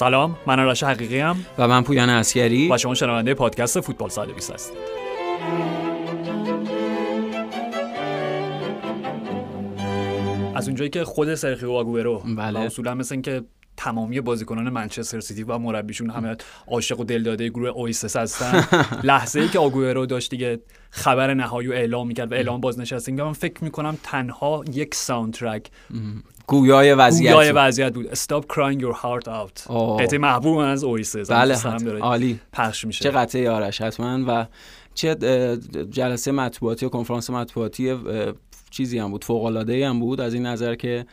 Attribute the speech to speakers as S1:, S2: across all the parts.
S1: سلام من آرش حقیقی‌ام
S2: و من پویان اسکری
S1: و شما شنونده پادکست فوتبال 120 هستید. از اونجایی که خود سرخیو آگوئرو
S2: بله.
S1: اصولا مثل اینکه تمامی بازیکنان منچستر سیتی و مربیشون همه عاشق و دلداده گروه Oasis هستن. لحظه ای که آگوئرو داشت دیگه خبر نهایی رو اعلام می‌کرد و اعلام بازنشستگی من فکر می‌کنم تنها یک soundtrack
S2: گویای وضعیت
S1: گویای. وضعیت بود. Stop crying your heart out. قطعه محبوب من از اویسس.
S2: بله عالی.
S1: پخش میشه.
S2: چه قطعه آرش حتما. و چه جلسه مطبوعاتی و کنفرانس مطبوعاتی چیزی هم بود. فوق العاده هم بود. از این نظر که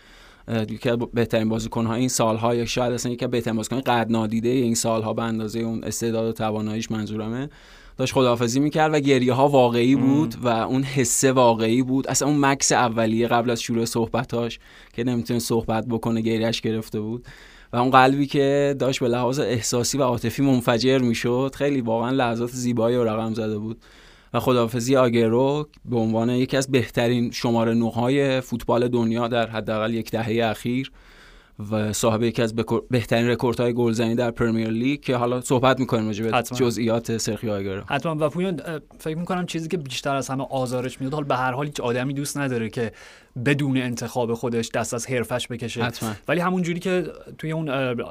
S2: یکی از بهترین بازیکن‌ها این سال‌ها یا شاید اصلا یکی از بهترین بازیکن قد نادیده این سال‌ها به اندازه اون استعداد و تواناییش منظورمه. داشت خداحافظی می‌کرد و گریه ها واقعی بود و اون حسه واقعی بود. اصلا اون مکس اولیه قبل از شروع صحبتاش که نمی‌تونه صحبت بکنه گریه‌ش گرفته بود. و اون قلبی که داشت به لحاظ احساسی و عاطفی منفجر می‌شد خیلی واقعا لحظات زیبایی رو رقم زده بود. و خداحافظی آگرو به عنوان یکی از بهترین شماره نه‌های فوتبال دنیا در حداقل یک دهه اخیر و صاحب یکی از بهترین رکوردهای گلزنی در پرمیر لیگ که حالا صحبت می‌کنیم راجع به. جزئیات سرخیو آگرو
S1: حتما و پویان فکر می‌کنم چیزی که بیشتر از همه آزارش میاد حال به هر حال هیچ آدمی دوست نداره که بدون انتخاب خودش دست از حرفه‌ش بکشه
S2: حتما.
S1: ولی همون جوری که توی اون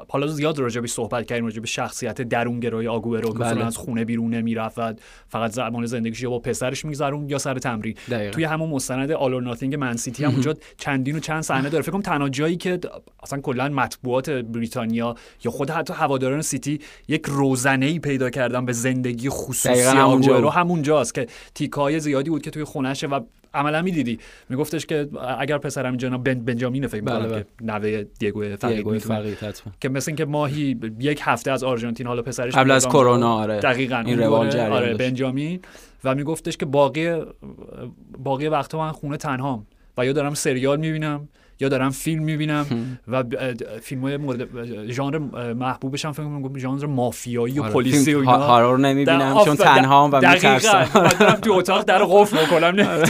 S1: حالا زیاد راجبش صحبت کردیم راجب شخصیت درونگرای آگوئرو که
S2: بله.
S1: از خونه بیرون نمی‌رفت و فقط زمان زندگیش یا با پسرش میگذروند یا سر تمرین
S2: دقیقاً.
S1: توی همون مستند All or Nothing Man City هم اونجا چندین و چند صحنه داره فکر کنم تنها جایی که اصلا کلا مطبوعات بریتانیا یا خود حتی هواداران سیتی یک روزنه ای پیدا کردن به زندگی خصوصی آگوئرو. همونجاست که تیکای زیادی بود که توی خونهشه و عملا می‌دیدی میگفتش که اگر پسرم اینجا بن بنجامین فکر
S2: بله،
S1: می‌کنم
S2: بله.
S1: که نوه دیگو فقید که مثل اینکه ماهی یک هفته از آرژانتین حالا پسرش
S2: قبل از. کرونا، آره.
S1: دقیقاً
S2: این روال
S1: دوره،
S2: جریان
S1: آره. بنجامین و میگفتش که باقی باقی وقتا من خونه تنهام و یا دارم سریال می‌بینم یا دارم فیلم می‌بینم و فیلم های مورد ژانر محبوبش هم فکر کنم ژانر مافیایی و
S2: آره.
S1: پلیسی و اینا.
S2: ها- هارور نمی‌بینم چون تنهام و. میترسم.
S1: تو اتاق در قفل
S2: این,
S1: آره.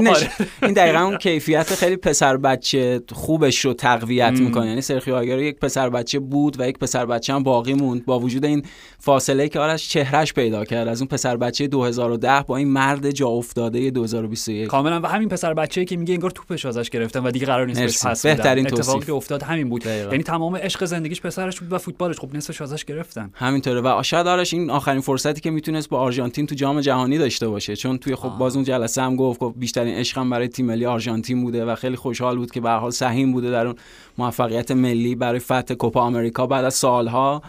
S2: نش- این دقیقا اون کیفیت خیلی پسر بچه خوبش رو تقویت می‌کنه. یعنی سرخیو آگرو یک پسر بچه بود و یک پسر بچه هم باقی موند. با وجود این فاصله که آرش چهرش پیدا کرد. از اون پسر بچه 2010 با این مرد جا افتاده 2021
S1: کاملا. و همین پسر بچه‌ای که میگه انگار توپش ازش گرفتن و دیگه قرار نیست
S2: مرسی.
S1: پس
S2: بهترین
S1: اتفاقی. که افتاد همین بود. یعنی تمام عشق زندگیش پسرش بود و فوتبالش. خب نصفش ازش گرفتن.
S2: همینطوره. و شاید آرش این آخرین فرصتی که می‌تونست با آرژانتین تو جام جهانی داشته باشه. چون توی خب باز اون جلسه هم گفت گفت بیشترین عشقم برای تیم ملی آرژانتین بوده و خیلی خوشحال بود که به حال سهیم بوده در اون موفقیت ملی برای فتح کوپا آمریکا بعد از سالها.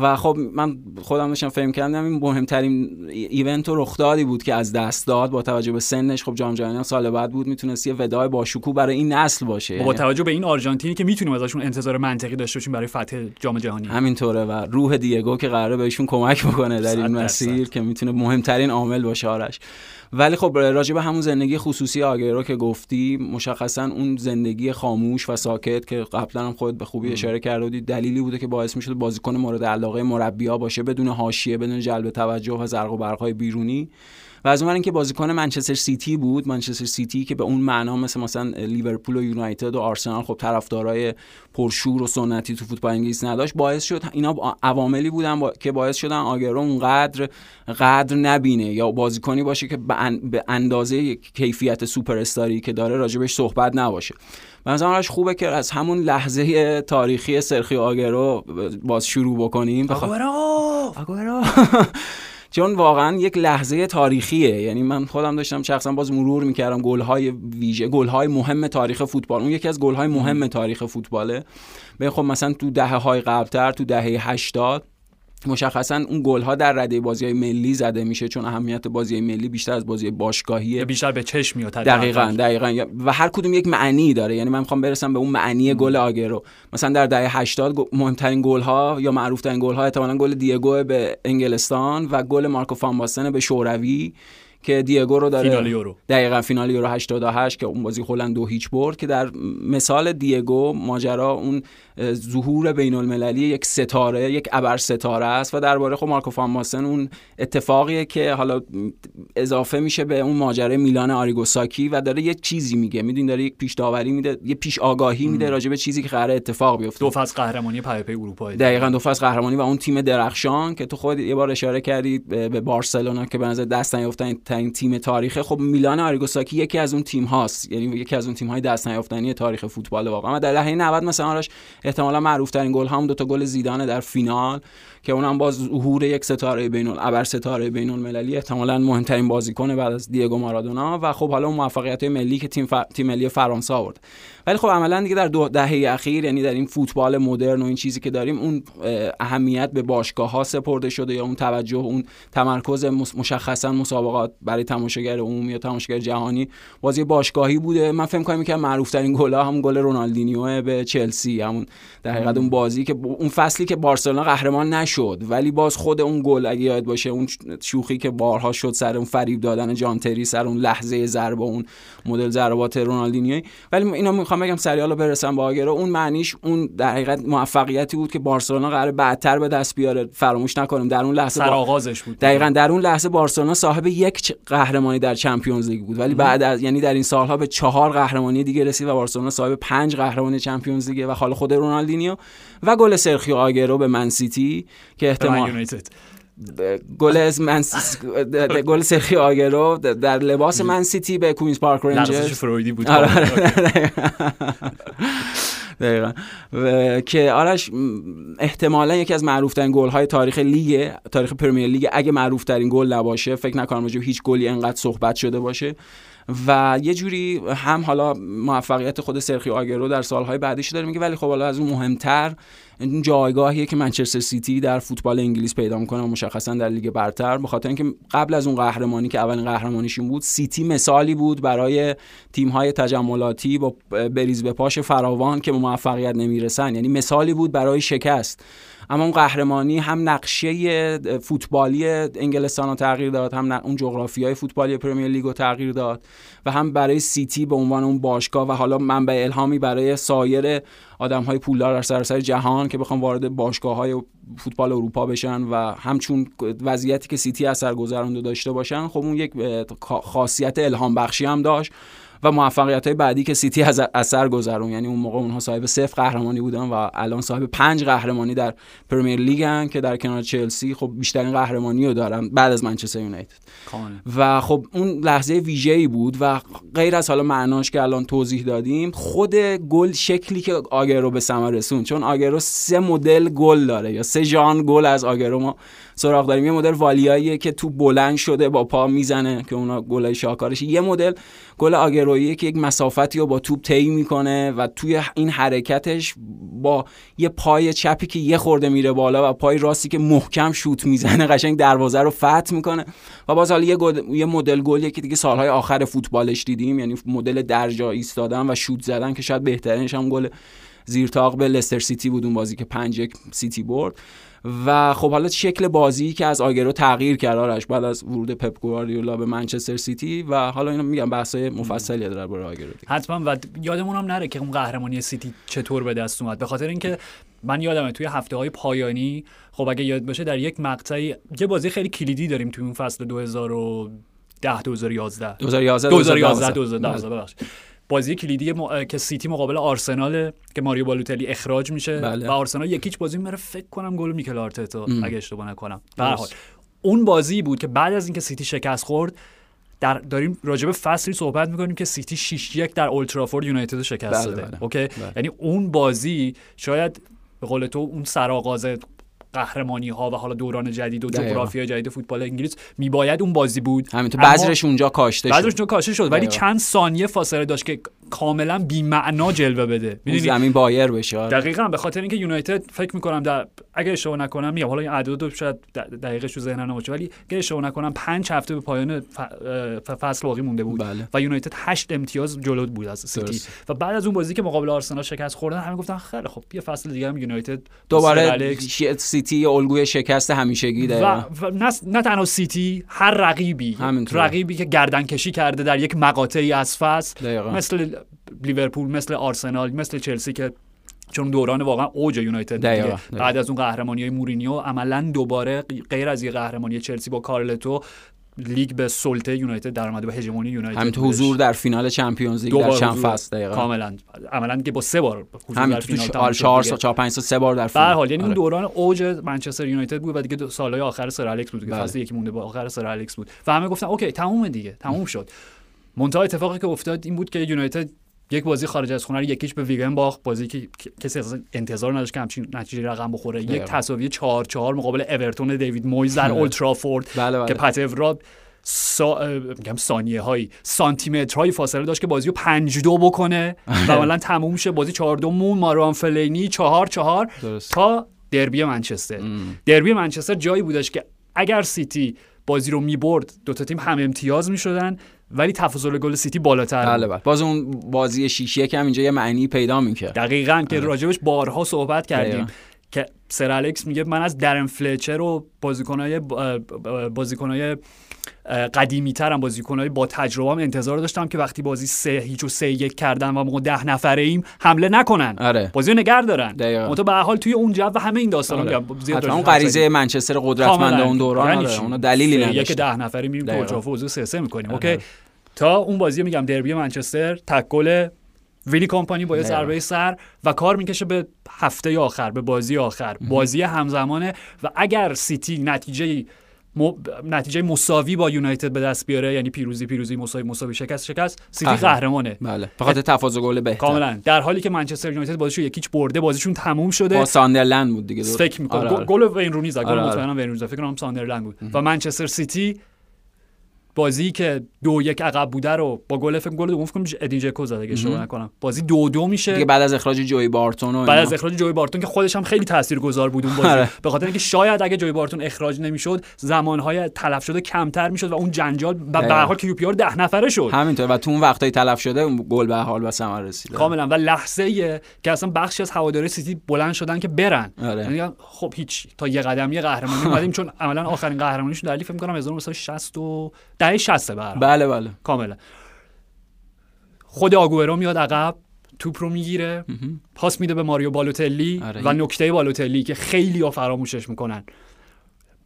S2: و خب من خودم داشتم فهم کردم این مهمترین ایونت و رخدادی بود که از دست داد با توجه به سنش. خب جام جهانی هم سال بعد بود می‌تونست یه ودای باشکوه برای این نسل باشه.
S1: با توجه به این آرژانتینی که می‌تونیم ازشون انتظار منطقی داشته باشیم برای فتح جام جهانی.
S2: همینطوره و روح دیگو که قراره بهشون کمک بکنه در این مسیر. که می‌تونه مهمترین عامل باشه آرش. ولی خب راجع به همون زندگی خصوصی آگیرو که گفتی مشخصا اون زندگی خاموش و ساکت که قبلا هم خودت به خوبی اشاره کرده بودی دلیلی بوده که باعث می‌شد بازیکن مورد علاقه مربیا باشه بدون حاشیه بدون جلب توجه و زرق و بیرونی. و از اون اینکه بازیکن منچستر سیتی بود منچستر سیتی که به اون معنا مثل مثلا لیورپول و یونایتد و آرسنال خب طرفدارای پرشور و سنتی تو فوتبال انگلیس نداشت باعث شد اینا عواملی بودن با... که باعث شدن آگرو اونقدر قدر نبینه یا بازیکنی باشه که به, ان... به اندازه کیفیت سوپر استاری که داره راجبش صحبت نباشه. مثلا خوبه که از همون لحظه تاریخی سرخی آگرو باز شروع بکنیم. بخوا...
S1: آگورو!
S2: چون واقعا یک لحظه تاریخیه. یعنی من خودم داشتم شخصا باز مرور می‌کردم گل‌های ویژه گل‌های مهم تاریخ فوتبال. اون یکی از گل‌های مهم تاریخ فوتباله. به خب مثلا تو دهه های قبلتر تو دهه 80 مشخصا اون گل ها در رده بازی های ملی زده میشه چون اهمیت بازی ملی بیشتر از بازی باشگاهیه.
S1: بیشتر به چشم میاد
S2: دقیقاً دقیقاً. و هر کدوم یک معنی داره. یعنی من می‌خوام برسم به اون معنی گل آگرو. مثلا در دهه 80 مهمترین گل ها یا معروف ترین گل ها احتمالاً گل دیگو به انگلستان و گل مارکو فان باستن به شوروی که دیگو رو داره.
S1: فینال یورو
S2: دقیقا فینال یورو 88 که اون بازی هلند دو هیچ برد که در مثال دیگو ماجرا اون ظهور بین المللی یک ستاره یک ابر ستاره است و درباره خب مارکو فان ماسن اون اتفاقیه که حالا اضافه میشه به اون ماجرای میلان آریگوساکی و داره یه چیزی میگه. می‌دونی داره یک پیش داوری میده یه پیش آگاهی میده راجع به چیزی که قراره اتفاق بیفته.
S1: دو فصل قهرمانی پی اروپا.
S2: دقیقاً دو فصل قهرمانی و اون تیم درخشان که تو خود یه بار اشاره کردی به بارسلونا که به نظر دست نیافتن این تیم تاریخ خب میلان آریگوساکی یکی از اون تیم هاست. یعنی یکی از اون تیم های دست نیافتنی تاریخ فوتبال واقعا. در دهه 90 مثلا آرش احتمالا معروف ترین گل هم دو تا گل زیدان در فینال که اونم باز ظهور یک ستاره بین ابر ستاره بین المللی احتمالا مهمترین بازیکن بعد از دیگو مارادونا و خب حالا اون موفقیت ملی که تیم, ف... تیم ملی فرانسه آورد. ولی خب عملا دیگه در دو دهه اخیر یعنی در این فوتبال مدرن و این چیزی که داریم اون اهمیت به باشگاه ها سپرده شده یا اون توجه اون تمرکز مشخصا مسابقات برای تماشاگر عمومی یا تماشاگر جهانی بازی باشگاهی بوده. من فکر کنم که معروف ترین گل هم گل رونالدینیو به چلسی همون در حقیقت اون بازی که اون فصلی که بارسلونا قهرمان نشد ولی باز خود اون گل اگه یاد باشه اون شوخی که بارها شد سر اون فریب دادن جان تری سر اون لحظه ضربه اون مدل ضربات رونالدینیو ولی اینا می‌خوام بگم سریالا برسم با آگرو. اون معنیش اون در حقیقت موفقیتی بود که بارسلونا قرار بعدتر به دست بیاره. فراموش نکنیم در اون لحظه
S1: آغازش بود.
S2: دقیقا در اون لحظه بارسلونا صاحب یک قهرمانی در چمپیونز لیگ بود. ولی بعد از یعنی در این سالها به چهار قهرمانی دیگه رسید و بارسلونا صاحب پنج قهرمانی چمپیونز لیگ و حالا خود رونالدینیو و گل سرخیو آگرو به منسیتی که احتمال گل از گل سرخی آگرو در لباس من سیتی به کوینز پارک رنجرز
S1: فرویدی بود.
S2: آره، آره. دقیقا. که آرش احتمالا یکی از معروف ترین گل های تاریخ لیگ تاریخ پرمیر لیگ اگه معروف ترین گل نباشه فکر نکنم راجع هیچ گلی انقدر صحبت شده باشه. و یه جوری هم حالا موفقیت خود سرخی آگرو در سالهای بعدیش داره میگه ولی خب حالا از اون مهمتر جایگاهیه که منچستر سیتی در فوتبال انگلیس پیدا می‌کنه مشخصا در لیگ برتر به خاطر اینکه قبل از اون قهرمانی که اولین قهرمانیشون بود سیتی مثالی بود برای تیم های تجملاتی با بریز و بپاش فراوان که موفقیت نمی‌رسن. یعنی مثالی بود برای شکست. اما اون قهرمانی هم نقشه فوتبالی انگلستان رو تغییر داد هم اون جغرافیای فوتبالی پرمیر لیگ رو تغییر داد و هم برای سیتی به عنوان اون باشگاه و حالا منبع الهامی برای سایر آدم های پولدار در سراسر جهان که بخوام وارد باشگاه های فوتبال اروپا بشن و همچون وضعیتی که سیتی اثر گذرانده داشته باشن خب اون یک خاصیت الهام بخشی هم داشت. و موفقیت های بعدی که سیتی از اثر گذرون یعنی اون موقع اونها صاحب صفر قهرمانی بودن و الان صاحب پنج قهرمانی در پرمیر لیگن که در کنار چلسی خب بیشترین قهرمانی رو دارن بعد از منچستر یونایتد. و خب اون لحظه ویژه‌ای بود و غیر از حالا معناش که الان توضیح دادیم خود گل شکلی که آگرو به ثمر رسون چون آگرو سه مدل گل داره یا سه ژان گل از آگرو ما سراغ داریم یه مدل والیاییه که تو بلند شده با پا می‌زنه که اونا گلای شاکارش یه مدل گل آگرویی که یک مسافتی رو با توپ طی می‌کنه و توی این حرکتش با یه پای چپی که یه خورده میره بالا و پای راستی که محکم شوت می‌زنه قشنگ دروازه رو فتح می‌کنه. و باز حالا یه, یه مدل گلیه که دیگه سالهای آخر فوتبالش دیدیم یعنی مدل درجا ایستادن و شوت زدن که شاید بهترینش هم گل زیر طاق به لستر سیتی بود اون بازی که 5 سیتی برد. و خب حالا شکل بازی که از آگرو تغییر کرد آرش بعد از ورود پپ گواردیولا به منچستر سیتی و حالا اینو میگم بحثای مفصلی داره برای آگرو
S1: حتما و یادمون هم نره که اون قهرمانی سیتی چطور به دست اومد. به خاطر اینکه من یادمه توی هفته های پایانی خب اگه یاد باشه در یک مقطعی یه بازی خیلی کلیدی داریم توی اون فصل 2010 2011
S2: 2011
S1: 2011 2012 بازی کلیدی که سیتی مقابل آرسنال که ماریو بالوتلی اخراج میشه
S2: بله.
S1: و آرسنال یک هیچ بازی میره فکر کنم گل میکل آرتتا اگه اشتباه نکنم به حال اون بازی بود که بعد از اینکه سیتی شکست خورد در داریم راجع به فصلی صحبت می‌کنیم که سیتی 6 یک در اولدترافورد یونایتد شکست
S2: بله
S1: داده
S2: بله.
S1: اوکی
S2: بله.
S1: یعنی اون بازی شاید به قول تو اون سرآغاز قهرمانی ها و حالا دوران جدید و جغرافیا جدید فوتبال انگلیس میباید اون بازی بود.
S2: همینطور بذرش اونجا کاشته شد.
S1: بذرش اونجا کاشته شد. ولی چند ثانیه فاصله داشت که کاملا بی معنا جلوه بده.
S2: می‌دونی؟ زمین بایر بشه
S1: دقیقاً. به خاطر اینکه یونایتد فکر می‌کنم در اگه اشتباه نکنم میگم حالا این اعداد شاید دقیقش تو ذهنم نباشه ولی اگه اشتباه نکنم پنج هفته به پایان فصل باقی مونده بود.
S2: بله.
S1: و یونایتد 8 امتیاز جلو بود از سیتی. و بعد از اون بازی که مقابل آرسنال شکست خوردن همه گفتن خیلی خب یه فصل دیگه هم یونایتد
S2: دوباره سیتی الگوی شکست همیشگی داره.
S1: و, و نه, نه تنها سیتی هر رقیبی. رقیبی که گردن کشی کرده در یک مقاطعی از فصل. مثل لیورپول مثل آرسنال مثل چلسی که چون دوران واقعا اوج یونایتد بعد از اون قهرمانی های مورینیو عملا دوباره غیر از یه قهرمانی چلسی با کارلتو لیگ به سلطه یونایتد در اومده به هژمونی یونایتد
S2: همین حضور در فینال چمپیونز لیگ در چند فصل دقیقاً.
S1: کاملا. عملا که با سه بار
S2: حضور در فینال تو 4 سال 4 5 سه بار در فینال.
S1: به حال یعنی اون آره. دوران اوج منچستر یونایتد بود و دیگه سالهای آخر سر الکس بود که بله. فصل یکی مونده با آخر سر الکس بود. و همه گفتن okay تمومه دیگه تموم شد. منتها اتفاقی که افتاد این بود که یونایتد یک بازی خارج از خونه رو یکیش به ویگن باخت بازی که کسی انتظار نداشت که همچین نتیجه رقم بخوره. یک تساوی 4 4 مقابل اورتون دیوید مویز در اولدترافورد بله بله. که پتو سا... میگم ثانیه هایی سانتی هایی فاصله داشت که بازی رو 5 دو بکنه و عملا تموم شه. بازی 4 دو مون. مروان فلینی 4 4 تا دربی منچستر. دربی منچستر جایی بودش که اگر سیتی بازی رو می‌برد دو تا تیم هم امتیاز می‌شدن. ولی تفاضل گل سیتی بالاتر
S2: بله بله. باز اون بازی 6 1 هم اینجا یه معنی پیدا می‌کنه
S1: دقیقاً که آره. راجبش بارها صحبت کردیم. که سر الکس میگه من از درن فلچر و بازیکنای بازیکنای قدیمی ترم بازیکنای با تجربه هم انتظار داشتم که وقتی بازی سه هیچ و سه یک کردن و ما ده نفره ایم حمله نکنن.
S2: آره.
S1: بازی رو نگر دارن. منتها به حال توی اون جو همه این داستان آره.
S2: زیاد اون غریزه منچستر قدرتمند اون دوران یعنی آره. اون دلیلی نداشت
S1: یک ده نفره میریم تو اجافه سه سه می‌کنیم. اوکی. تا اون بازی میگم دربی منچستر تک گل ویلی کمپانی با یه ضربه سر و کار می‌کشه به هفته آخر به بازی آخر. بازی همزمانه و اگر سیتی نتیجه نتیجه مساوی با یونایتد به دست بیاره یعنی پیروزی پیروزی مساوی مساوی شکست شکست. سیتی قهرمانه.
S2: بله. خاطر تفاضل گل بهتر.
S1: کاملا. در حالی که منچستر یونایتد بازیشو یک هیچ برده بازیشون تموم شده.
S2: با ساندرلند بود دیگه
S1: فکر می‌کنم. آره. آره. گل وین رونی زد گل آره. مطمئنم وین رونی فکر کنم ساندرلند بود. و منچستر سیتی بازی که دو یک عقب بوده رو با گل فکر گل دوم فکر ادین جکو زد اگه اشتباه نکنم. بازی دو دو میشه.
S2: دیگه بعد از اخراج جوی بارتون و
S1: بعد از اخراج جوی بارتون که خودش هم خیلی تاثیرگذار بود اون بازی. آره. به خاطر اینکه شاید اگه جوی بارتون اخراج نمی‌شد زمانهای تلف شده کمتر می‌شد و اون جنجال به حال QPR ده نفره شد.
S2: همینطور. و تو اون وقتای تلف شده اون گل به حال و ثمر رسید
S1: کاملا. و لحظه ای که اصلا بخشی از هواداری سیتی بلند شدن که برن. آره. یعنی خب هیچ تا یه قدم یه قهرمانی اومدیم چون عملا آخرین قهرمانیشون در لیگ فکر کنم 1960 و دهه 60
S2: بله بله.
S1: کاملا. خود آگورو میاد عقب توپ رو می‌گیره پاس میده به ماریو بالوتلی آره. و نکته بالوتلی که خیلی ها فراموشش می‌کنن.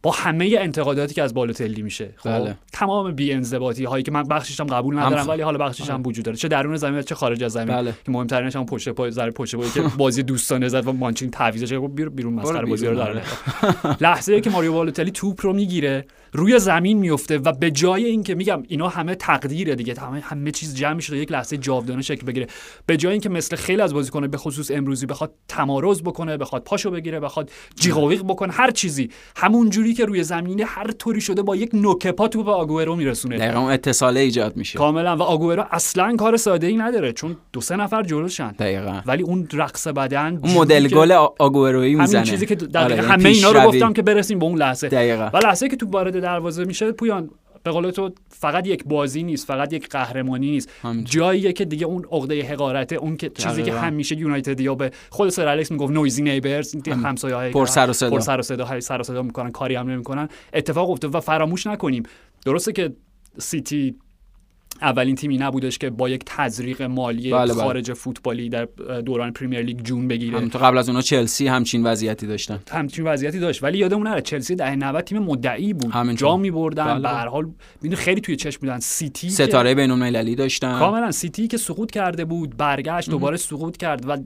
S1: با همه انتقاداتی که از بالوتلی میشه. خب بله. تمام بی انضباطی هایی که من بخشش هم قبول ندارم ولی حالا بخشش هم آره. وجود داره. چه درون زمین چه خارج از زمین. بله. که مهمترینش هم پشت پای زره پشت پای که بازی دوستانه زد و مانچین تعویضش بیرون بیرون مسخره بازی رو داره لحظه که ماریو بالوتلی توپ رو می‌گیره روی زمین میفته و به جای اینکه میگم اینا همه تقدیره دیگه. همه همه چیز جمع شده یک لحظه جاودانه شکل بگیره. به جای اینکه مثل خیلی از بازیکن‌ها به خصوص امروزی بخواد تمارز بکنه بخواد پاشو بگیره بخواد جیغ بکنه هر چیزی همون جوری که روی زمین هر طوری شده با یک نوک پا تو به آگوئرو میرسونه.
S2: دقیقاً اتصاله ایجاد میشه.
S1: کاملا. و آگوئرو اصلا کار ساده ای نداره چون دو سه نفر جلوشن
S2: دقیقاً.
S1: ولی اون رقص بدن
S2: اون مدل گل آگوئرویی می‌زنه
S1: همین چیزی که دقیقاً آره، همه اینا رو گفتم که برسیم به اون لحظه. دقیقاً. و لحظه که تو وارد دروازه میشه پویان به قول تو فقط یک بازی نیست فقط یک قهرمانی نیست. جاییه که دیگه اون عقده حقارته اون که چیزی که همیشه یونایتد یا به خود سر الکس می‌گفت نویزی نیبرز همسایه‌های
S2: پر سر و صدا.
S1: پر سر و صدا سر و صدا می‌کنن کاری هم نمی‌کنن. اتفاق افتاد و فراموش نکنیم. درسته که سیتی اولین تیمی نبودش که با یک تزریق مالی بله, بله. خارج فوتبالی در دوران پرمیر لیگ جون بگیره.
S2: تو قبل از اونها چلسی همچین وضعیتی داشتن.
S1: همچین وضعیتی داشت. ولی یادمون نره چلسی دهه 90 تیم مدعی بود. همین جام می‌بردن. بله. به هر حال خیلی توی چشم بودن سیتی
S2: ستاره بین المللی داشتن.
S1: کاملا سیتی که سقوط کرده بود برگشت دوباره سقوط کرد و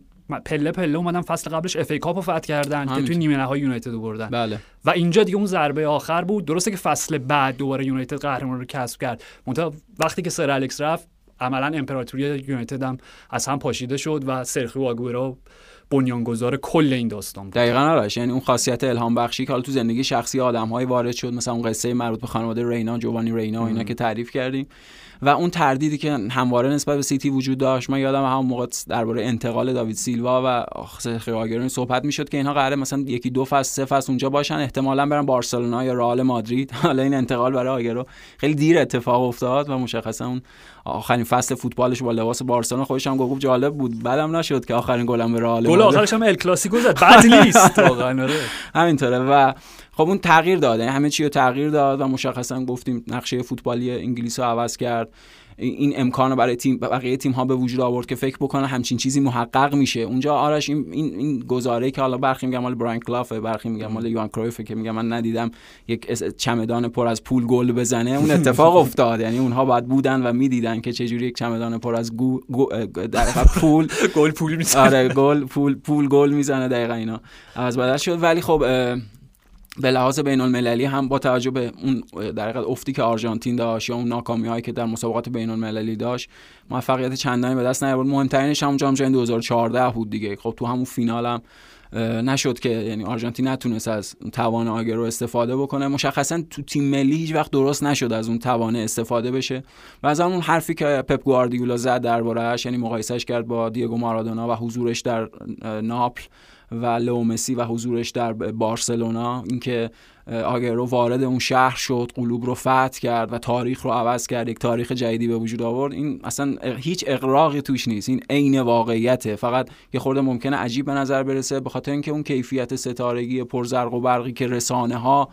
S1: پله پله اومدن فصل قبلش FA Cup و فتح کردن که توی نیمه نهایی یونایتد بردن.
S2: بله.
S1: و اینجا دیگه اون ضربه آخر بود. درسته که فصل بعد دوباره یونایتد قهرمان رو کسب کرد. منتها وقتی که سر الکس رفت عملا امپراتوری یونایتد هم از هم پاشیده شد و سرخیو آگورو بنیانگذار کل این داستان بود.
S2: دقیقا آرش یعنی اون خاصیت الهام بخشی که حالا تو زندگی شخصی آدم های وارد شد مثلا اون قصه مربوط به خانواده رینا جوانی رینا و اینا که تعریف کردیم. و اون تردیدی که همواره نسبت به سیتی وجود داشت من یادم همون موقع درباره انتقال داوید سیلوا و خیاگرون صحبت می‌شد که اینها قراره مثلا یکی دو فصل سه فصل اونجا باشن احتمالا برن بارسلونا یا رئال مادرید. حالا این انتقال برای آگرو خیلی دیر اتفاق افتاد و مشخصا اون آخرین فصل فوتبالش با لباس بارسلونا خودش هم گفت جالب بود. بعدم نشد که آخرین گلم به رئال
S1: گل آخرش هم ال کلاسیکو زد. بعد نیست. واقعا آره.
S2: همینطوره. و خب اون تغییر داد. یعنی همه چی رو تغییر داد و مشخصا گفتیم نقشه فوتبالی انگلیس رو عوض کرد. این امکان رو برای تیم بقیه تیم ها به وجود آورد که فکر بکنه همچین چیزی محقق میشه. اونجا آرش این این, این گزاره که حالا برخی میگم مال براین کلافه برخی میگم مال یوان کرویف که میگم من ندیدم یک چمدان پر از پول گل بزنه. اون اتفاق افتاد. یعنی اونها باید بودن و می‌دیدن که چجوری یک چمدان پر از گو, در
S1: پول گل پول می‌زنه.
S2: آره گل پول پول گل می‌زنه دقیقا اینا. از بدل شد. ولی خب به لحاظ بین المللی هم با توجه به اون در افتی که آرژانتین داشت یا اون ناکامی هایی که در مسابقات بین المللی داشت موفقیت چندانی به دست نیاورد. مهمترینش هم جام جهانی 2014 بود دیگه. خب تو همون فینال هم نشد که یعنی آرژانتین نتونست از توان آگرو استفاده بکنه. مشخصا تو تیم ملی هیچ وقت درست نشد از اون توانه استفاده بشه. و از اون حرفی که پپ گواردیولا زد دربارهش یعنی مقایسهش کرد با دیگو مارادونا و حضورش در ناپل و لو مسی و حضورش در بارسلونا اینکه آگرو وارد اون شهر شد قلوب رو فتح کرد و تاریخ رو عوض کرد یک تاریخ جدیدی به وجود آورد. این اصلا هیچ اقراقی توش نیست. این عین واقعیته. فقط یه خورده ممکنه عجیب به نظر برسه به خاطر اینکه اون کیفیت ستارگی پرزرق و برقی که رسانه ها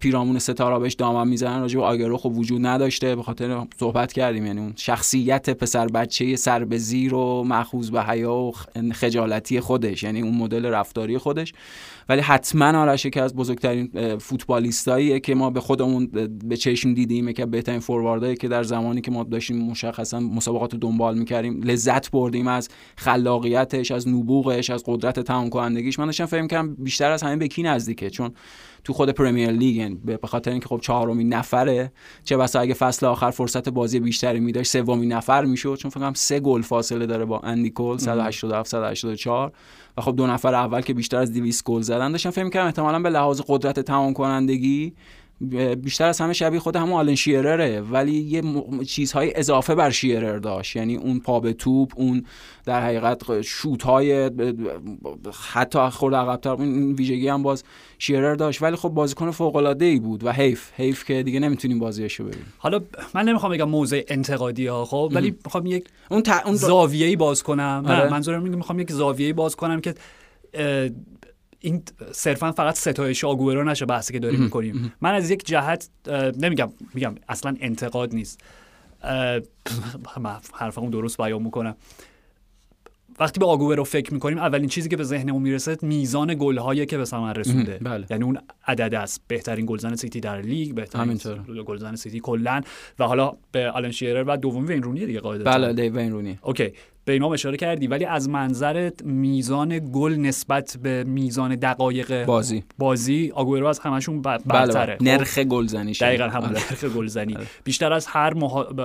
S2: پیرامون ستاره بهش دامن می‌زنن راجع به آگرو خب وجود نداشته به خاطر صحبت کردیم یعنی اون شخصیت پسر بچه سر به زیر و مخوض به حیا و خجالتی خودش یعنی اون مدل رفتاری خودش. ولی حتما آرش که از بزرگترین فوتبالیستاییه که ما به خودمون به چشم دیدیم که بهترین فورواردایی که در زمانی که ما داشتیم مشخصا مسابقات دنبال می‌کردیم لذت بردیم از خلاقیتش از نبوغش از قدرت تمام کنندگیش من داشتم فکر کنم بیشتر از همه به کی نزدیکه چون تو خود پرمیر لیگ یعنی به خاطر اینکه خب چهارمین نفره چه بسا اگه فصل آخر فرصت بازی بیشتری میداشت سومین نفر می‌شد. چون فکر کنم سه گل فاصله داره با اندی کول 187 184 و خب دو نفر اول که بیشتر از 200 گل زدن داشتم فکر می‌کردم احتمالاً به لحاظ قدرت تمام کنندگی بیشتر از همه شبیه خود همون آلن شیرره ولی یه چیزهای اضافه بر شیرر داشت. یعنی اون پا به توپ اون در حقیقت شوت های حتی خورد عقبتر اون ویژگی هم باز شیرر داشت. ولی خب بازیکن فوق العاده ای بود و حیف حیف که دیگه نمی‌تونیم بازیشو ببینیم.
S1: حالا من نمی‌خوام بگم موضع انتقادی ها خب ولی می‌خوام یک اون, اون زاویه‌ای باز کنم. آره. منظورم می‌خوام یک زاویه‌ای باز کنم که این صرفا فقط ستایش آگوئرو نشه بحثی که داریم می‌کنیم. من از یک جهت نمیگم میگم اصلا انتقاد نیست. حرفمو درست بیان می‌کنم. وقتی به آگورو فکر می‌کنیم اولین چیزی که به ذهنمون می‌رسه میزان گلهایی که به ثمر رسونده.
S2: بله.
S1: یعنی اون عدد است. بهترین گلزن سیتی در لیگ بهترین گلزن سیتی کلا. و حالا به آلن شیرر و دومی وین رونی دیگه قاعدتا.
S2: بله وین رونی
S1: okay. به اینا اشاره کردی ولی از منظر میزان گل نسبت به میزان دقایق
S2: بازی.
S1: بازی آگورو از همشون
S2: بله،. برتره.
S1: بله.
S2: نرخ گلزنیش.
S1: دقیقا همون آره. نرخ گلزنی. آره. بیشتر از هر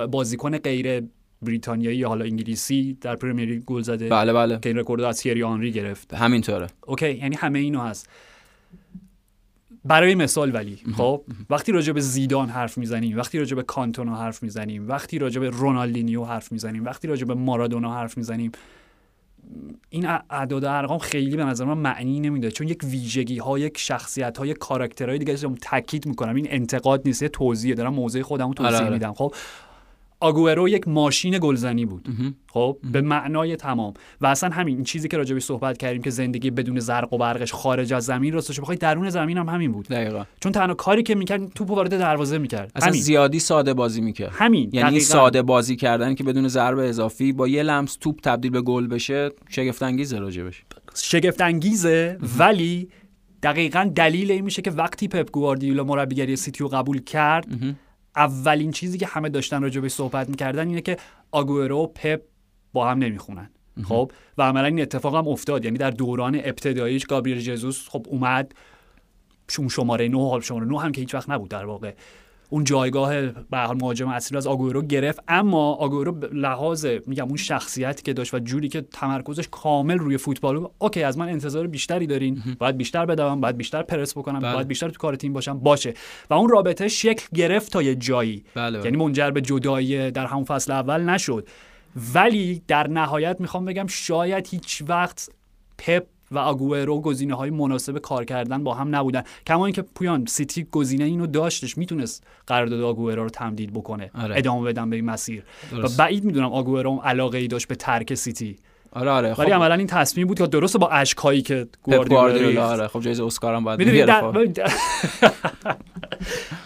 S1: بازیکن غیر بریتانیایی یا حالا انگلیسی در پرمیر لیگ گل زده.
S2: بله بله.
S1: که این رکورد از تیری آنری گرفت.
S2: همینطوره.
S1: okay یعنی همه اینو هست. برای مثال ولی خب؟ وقتی راجع به زیدان حرف می‌زنیم وقتی راجع به کانتونا حرف می‌زنیم وقتی راجع به رونالدینیو حرف می‌زنیم وقتی راجع به مارادونا حرف می‌زنیم این اعداد ارقام خیلی به نظر من معنی نمیده. چون یک ویژگی ها یک شخصیت های یک کاراکترهای دیگه تاکید می‌کنم. این انتقاد نیست یه توضیحه دارم موضع خودمو توضیح آره، آره. میدم خب؟ آگورو یک ماشین گلزنی بود. خب به معنای تمام. و اصلا همین چیزی که راجبی صحبت کردیم که زندگی بدون زرق و برقش خارج از زمین راستش بخوای درون زمین هم همین بود.
S2: دقیقا.
S1: چون تنها کاری که می‌کرد توپ وارد دروازه می‌کرد.
S2: اصلا همین. زیادی ساده بازی می‌کرد.
S1: همین.
S2: یعنی دقیقا. ساده بازی کردن که بدون ضربه اضافی با یه لمس توپ تبدیل به گل بشه شگفت انگیزه راجبش.
S1: شگفت انگیزه ولی دقیقا دلیل این میشه که وقتی پپ گواردیولا مربیگری سیتیو قبول کرد اولین چیزی که همه داشتن راجع به صحبت می‌کردن اینه که آگورو و پپ با هم نمی‌خونن. خب؟ و عملا این اتفاق هم افتاد. یعنی در دوران ابتداییش گابریل جزوس خب اومد شون شماره 9 حال شماره 9 هم که هیچ وقت نبود در واقع. اون جایگاه به حال مهاجم اصلی از آگورو گرفت. اما آگورو لحاظ میگم اون شخصیتی که داشت و جوری که تمرکزش کامل روی فوتبال بود okay از من انتظار بیشتری دارین. باید بیشتر بدوم باید بیشتر پرس بکنم بله. باید بیشتر تو کار تیم باشم. باشه. و اون رابطه شکل گرفت تا یه جایی. بله, بله. یعنی منجر به جدایی در همون فصل اول نشد. ولی در نهایت می‌خوام بگم شاید هیچ وقت پپ و آگوئرو گزینه های مناسب کار کردن با هم نبودن. کما اینکه پویان سیتی گزینه اینو داشتش می‌تونست قرارداد آگوئرو رو تمدید بکنه. آره. ادامه بدن به این مسیر. و بعید می‌دونم آگوئرو علاقه ای داشت به ترک سیتی.
S2: آره آره.
S1: ولی خب. عملا این تصمیم بود که درست با اشکایی که
S2: گواردیولا آره. خب جایزه اسکار هم باید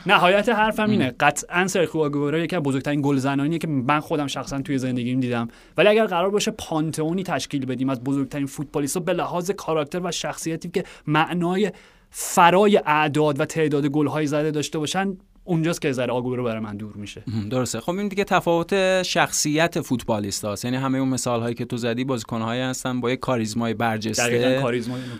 S1: نهایت حرفم اینه. قطعا سرخیو آگوئرو یکی از بزرگترین گلزنانیه که من خودم شخصا توی زندگیم دیدم. ولی اگر قرار باشه پانتئونی تشکیل بدیم از بزرگترین فوتبالیست‌ها به لحاظ کاراکتر و شخصیتی که معنای فرای اعداد و تعداد گل‌های زده داشته باشن اونجاست که ذره آگورو برای من دور میشه.
S2: درسته. خب این دیگه تفاوت شخصیت فوتبالیست هاست. یعنی همه اون مثال هایی که تو زدی بازیکن هایی هستن با یک کاریزمای برجسته.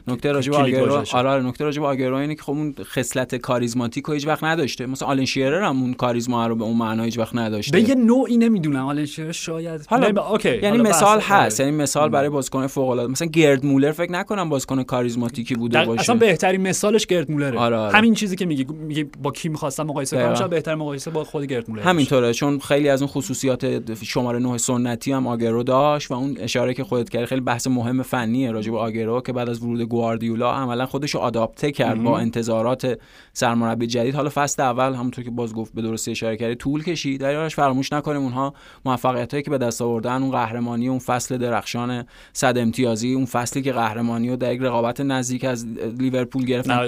S2: نکته راجع به آگورو آره, آره نکته راجع به آگورو اینه که خب اون خصلت کاریزماتیک رو هیچ وقت نداشته. مثلا آلن شیرر هم اون کاریزما رو به اون معنا هیچ وقت نداشته.
S1: به یه نوعی نمی‌دونم. آلن شیرر شاید
S2: حالا اوکی. یعنی مثال هست. یعنی مثال برای بازیکن فوق العاده مثلا گرد مولر فکر نکنم بازیکن کاریزماتیکی بوده باشه.
S1: اصلا بهترین مثالش گرد مولره. آره آره. همین چیزی که میگی میگه با کی می‌خواستم مقایسه کنم بهتر مقایسه با خود گرت مولر
S2: همینطوره چون خیلی از اون خصوصیات شماره 9 سنتی هم آگرو داشت و اون اشاره که خودت کردی خیلی بحث مهم فنیه راجع به آگرو که بعد از ورود گواردیولا عملا خودش رو آداپته کرد با انتظارات سرمربی جدید. حالا فصل اول همونطور که باز گفت به درستی اشاره کردی طول کشید. در فراموش نکنیم اونها موفقیتایی که به دست آوردن اون قهرمانی اون فصل درخشان صد امتیازی اون فصلی که قهرمانی و در یک رقابت نزدیک از لیورپول گرفتن.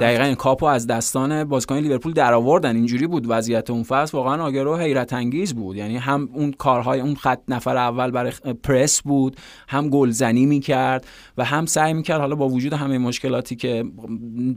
S2: دقیقاً کاپو از دستان بازیکن لیورپول درآوردن اینجوری بود وضعیت اون فصل. واقعا آگرو حیرت انگیز بود. یعنی هم اون کارهای اون خط نفر اول برای پرس بود هم گلزنی می‌کرد و هم سعی می‌کرد حالا با وجود همه مشکلاتی که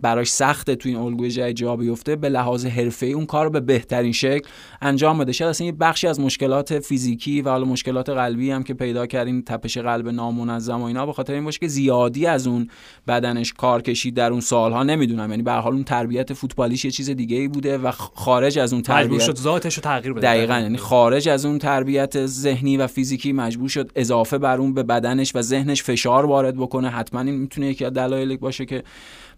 S2: براش سخته تو این الگوی جای جا بیفته به لحاظ حرفه اون کار رو به بهترین شکل انجام بده. شاید اصلا یه بخشی از مشکلات فیزیکی و حالا مشکلات قلبی هم که پیدا کردیم تپش قلب نامنظم و اینا به خاطر این باشه که زیادی از اون بدنش کار کشید در اون سالها. نمی‌دونم. یعنی به حال اون تربیت فوتبالیش یه چیز دیگه ای بوده و خارج از اون تربیت
S1: شد ذاتش رو تغییر بده.
S2: دقیقاً یعنی خارج از اون تربیت ذهنی و فیزیکی مجبور شد اضافه بر اون به بدنش و ذهنش فشار وارد بکنه. حتما این می‌تونه یکی از دلایلی باشه که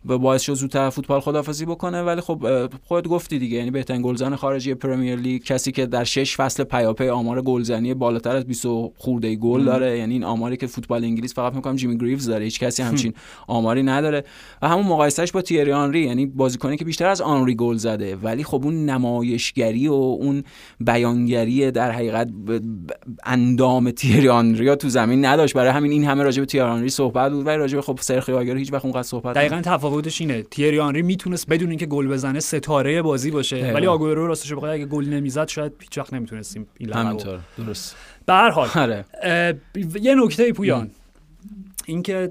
S2: و باعث شد زودتر فوتبال خداحافظی بکنه ولی خب خودت گفتی دیگه یعنی بهترین گلزن خارجی پرمیر لیگ کسی که در شش فصل پیاپی آمار گلزنی بالاتر از 20 خورده گل داره یعنی این آماری که فوتبال انگلیس فقط میگم جیمی گریوز داره هیچ کسی همچین آماری نداره. و همون مقایسهش با تیری آنری یعنی بازیکنی که بیشتر از آنری گل زده ولی خب اون نمایشگری و اون بیانگری در حقیقت اندام تیری آنری تو زمین نداشت. برای همین این همه راجع به تیری آنری صحبت بود. ولی راجع به خب سرخیو آگورو هیچ وقت اونقدر صحبت
S1: دقیقاً تفاوتش اینه. تیری آنری می‌تونست بدون اینکه گل بزنه ستاره بازی باشه. ولی آگورو راستش بخواد اگه گل نمی‌زد شاید هیچ وقت نمی‌تونستیم این
S2: همینطور. درست.
S1: به هر حال. آره. یه نکته پویان. اینکه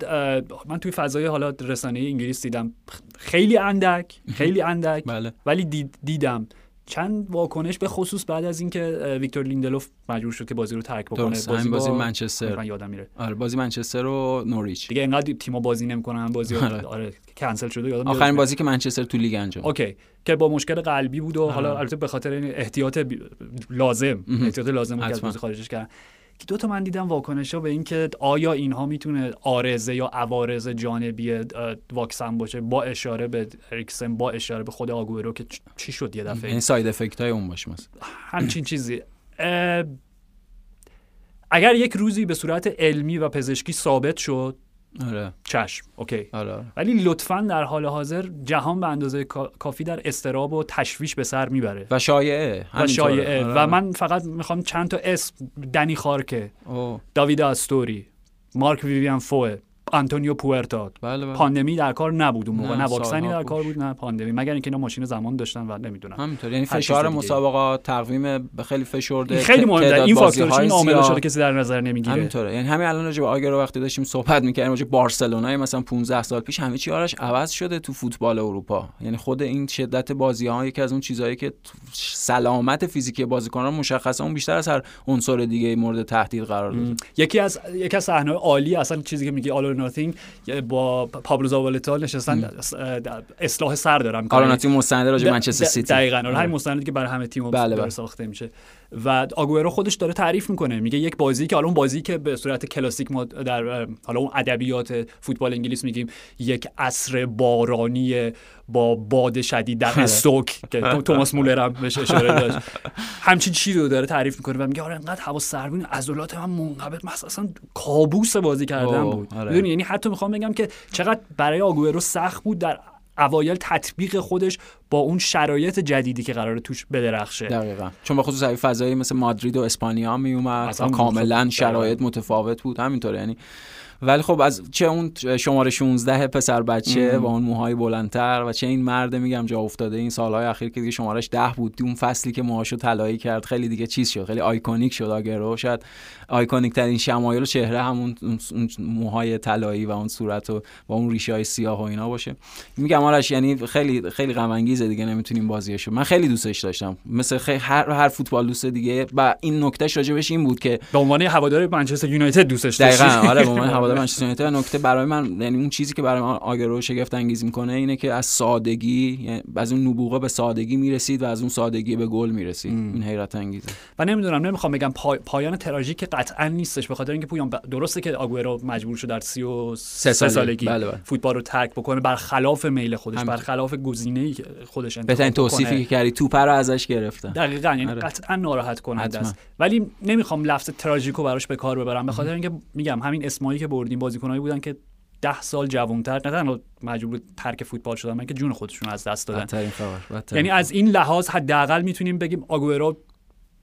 S1: من توی فضای حالا رسانه انگلیس دیدم خیلی اندک خیلی اندک
S2: بله.
S1: ولی دید دیدم چند واکنش به خصوص بعد از اینکه ویکتور لیندلوف مجبور شد که بازی رو ترک بکنه
S2: بازی, بازی منچستر.
S1: من یادم میره.
S2: آره بازی منچستر و نوریچ.
S1: دیگه انقدر تیم‌ها بازی نمی‌کنن بازی آره, آره کنسل شده یادم
S2: آخرین بازی که منچستر تو لیگ انجام.
S1: okay که با مشکل قلبی بود و حالا البته به خاطر احتیاط لازم احتیاط لازم که از بازی خارجش کردن. دو تا من دیدم واکنش ها به اینکه آیا اینها می‌تونه عارضه یا عوارض جانبی واکسن باشه با اشاره به اریکسن با اشاره به خود آگورو که چی شد یه دفعه؟
S2: این side effect های اون باشه مثلا.
S1: همچین چیزی. اگر یک روزی به صورت علمی و پزشکی ثابت شد
S2: آره.
S1: چشم. OK.
S2: آره.
S1: ولی لطفا در حال حاضر جهان به اندازه کافی در اضطراب و تشویش به سر می‌بره.
S2: و شایعه.
S1: و شایعه. آره. و من فقط می‌خوام چند تا اسم. دنی خارکه، داوید آستوری مارک ویوین فوئه. آنتونیو پوئرتا
S2: بله بله.
S1: پاندمی در کار نبود اون موقع. نه, واکسنی در کار بود نه پاندمی. مگر اینکه اینا ماشین زمان داشتن و نمی‌دونم.
S2: همینطور یعنی فشار مسابقات تقویم خیلی فشرده
S1: خیلی مهمه. این فاکتورش این عامل شده کسی در نظر نمی‌گیره.
S2: همینطوره. یعنی همین الان راجع به آگرو وقتی داشتیم صحبت می‌کردیم راجع بارسلونا مثلا 15 سال پیش همه چی آرش عوض شده تو فوتبال اروپا. یعنی خود این شدت بازی‌ها یکی از اون چیزهایی که سلامت فیزیکی بازیکنان مشخصه اون بیشتر از هر عنصر دیگه مورد تهدید قرار داده.
S1: یکی از یکی از صحنه‌های عالی اصلا چیزی که میگه آلو ناتینگ با پابلو زاوالتا نشستن اصلاح سر دارن
S2: آراناتی مستند راجع منچستر سیتی
S1: دقیقاً همین مستندی که برای همه تیم
S2: بله بله.
S1: ساخته میشه و آگوئرو خودش داره تعریف می‌کنه میگه یک بازی که حالا اون بازی که به صورت کلاسیک ما در حالا اون ادبیات فوتبال انگلیس میگیم یک عصر بارانی با باد شدید در
S2: بله.
S1: استوک که توماس مولر هم بهش اشاره داشت. همچین چیزی رو داره تعریف می‌کنه و میگه آره انقدر هوا سربین عضلات من منقبض مثلا کابوس بازی کردن بود.
S2: آره.
S1: یعنی حتی می‌خوام بگم که چقدر برای آگوئرو سخت بود در اوایل تطبیق خودش با اون شرایط جدیدی که قراره توش بدرخشه.
S2: دقیقا. چون به خصوص فضایی مثل مادرید و اسپانیا می اومد
S1: اصلا
S2: و کاملا. شرایط متفاوت بود. همینطوره. یعنی ولی خب از چه اون شماره 16 پسر بچه با اون موهای بلندتر و چه این مرد میگم جا افتاده این سالهای اخیر که دیگه شمارش 10 بود اون فصلی که موهاشو طلایی کرد خیلی دیگه چیز شد خیلی آیکونیک شد آگرو شاید آیکونیک ترین شمایل و چهره همون موهای طلایی و اون صورت و با اون ریشه های سیاه و اینا باشه. میگم آرش یعنی خیلی خیلی غم انگیزه دیگه نمی‌تونیم بازیشو من خیلی دوستش داشتم. مثل خیلی هر هر فوتبال دوست دیگه و این نکتهش راجبش این بود که
S1: به عنوان هوادار منچستر یونایتد دوستش داشتی.
S2: دقیقا آره به عنوان هوادار منچستر یونایتد نکته برای من یعنی اون چیزی که برای من آگرو شگفت انگیز می‌کنه اینه که از سادگی یعنی از اون نبوغه به سادگی می‌رسید و از اون سادگی به گل می‌رسید این حیرت انگیزه
S1: و نمی‌دونم نمی‌خوام بگم پای... پایان تراژیک قطعا نیستش به خاطر اینکه پویان ب- درسته که آگوئرو مجبور شد در 33
S2: سه
S1: سالگی,
S2: سالگی. بله، بله.
S1: فوتبال رو ترک بکنه برخلاف میل خودش
S2: همینطور.
S1: برخلاف گزینه‌ای که خودش انتخاب بکنه.
S2: توصیفی که کردی توپ رو ازش گرفتن
S1: دقیقا یعنی
S2: آره.
S1: قطعا ناراحت کننده. است ولی نمی‌خوام لفظ تراژیکو براش به کار ببرم به خاطر اینکه میگم همین اسمایی که بردیم بازیکنایی بودن که ده سال جوانتر نه تنها مجبور ترک فوتبال شدن من که جون خودشون از دست دادن یعنی از این لحاظ حداقل می‌تونیم بگیم آگوئرو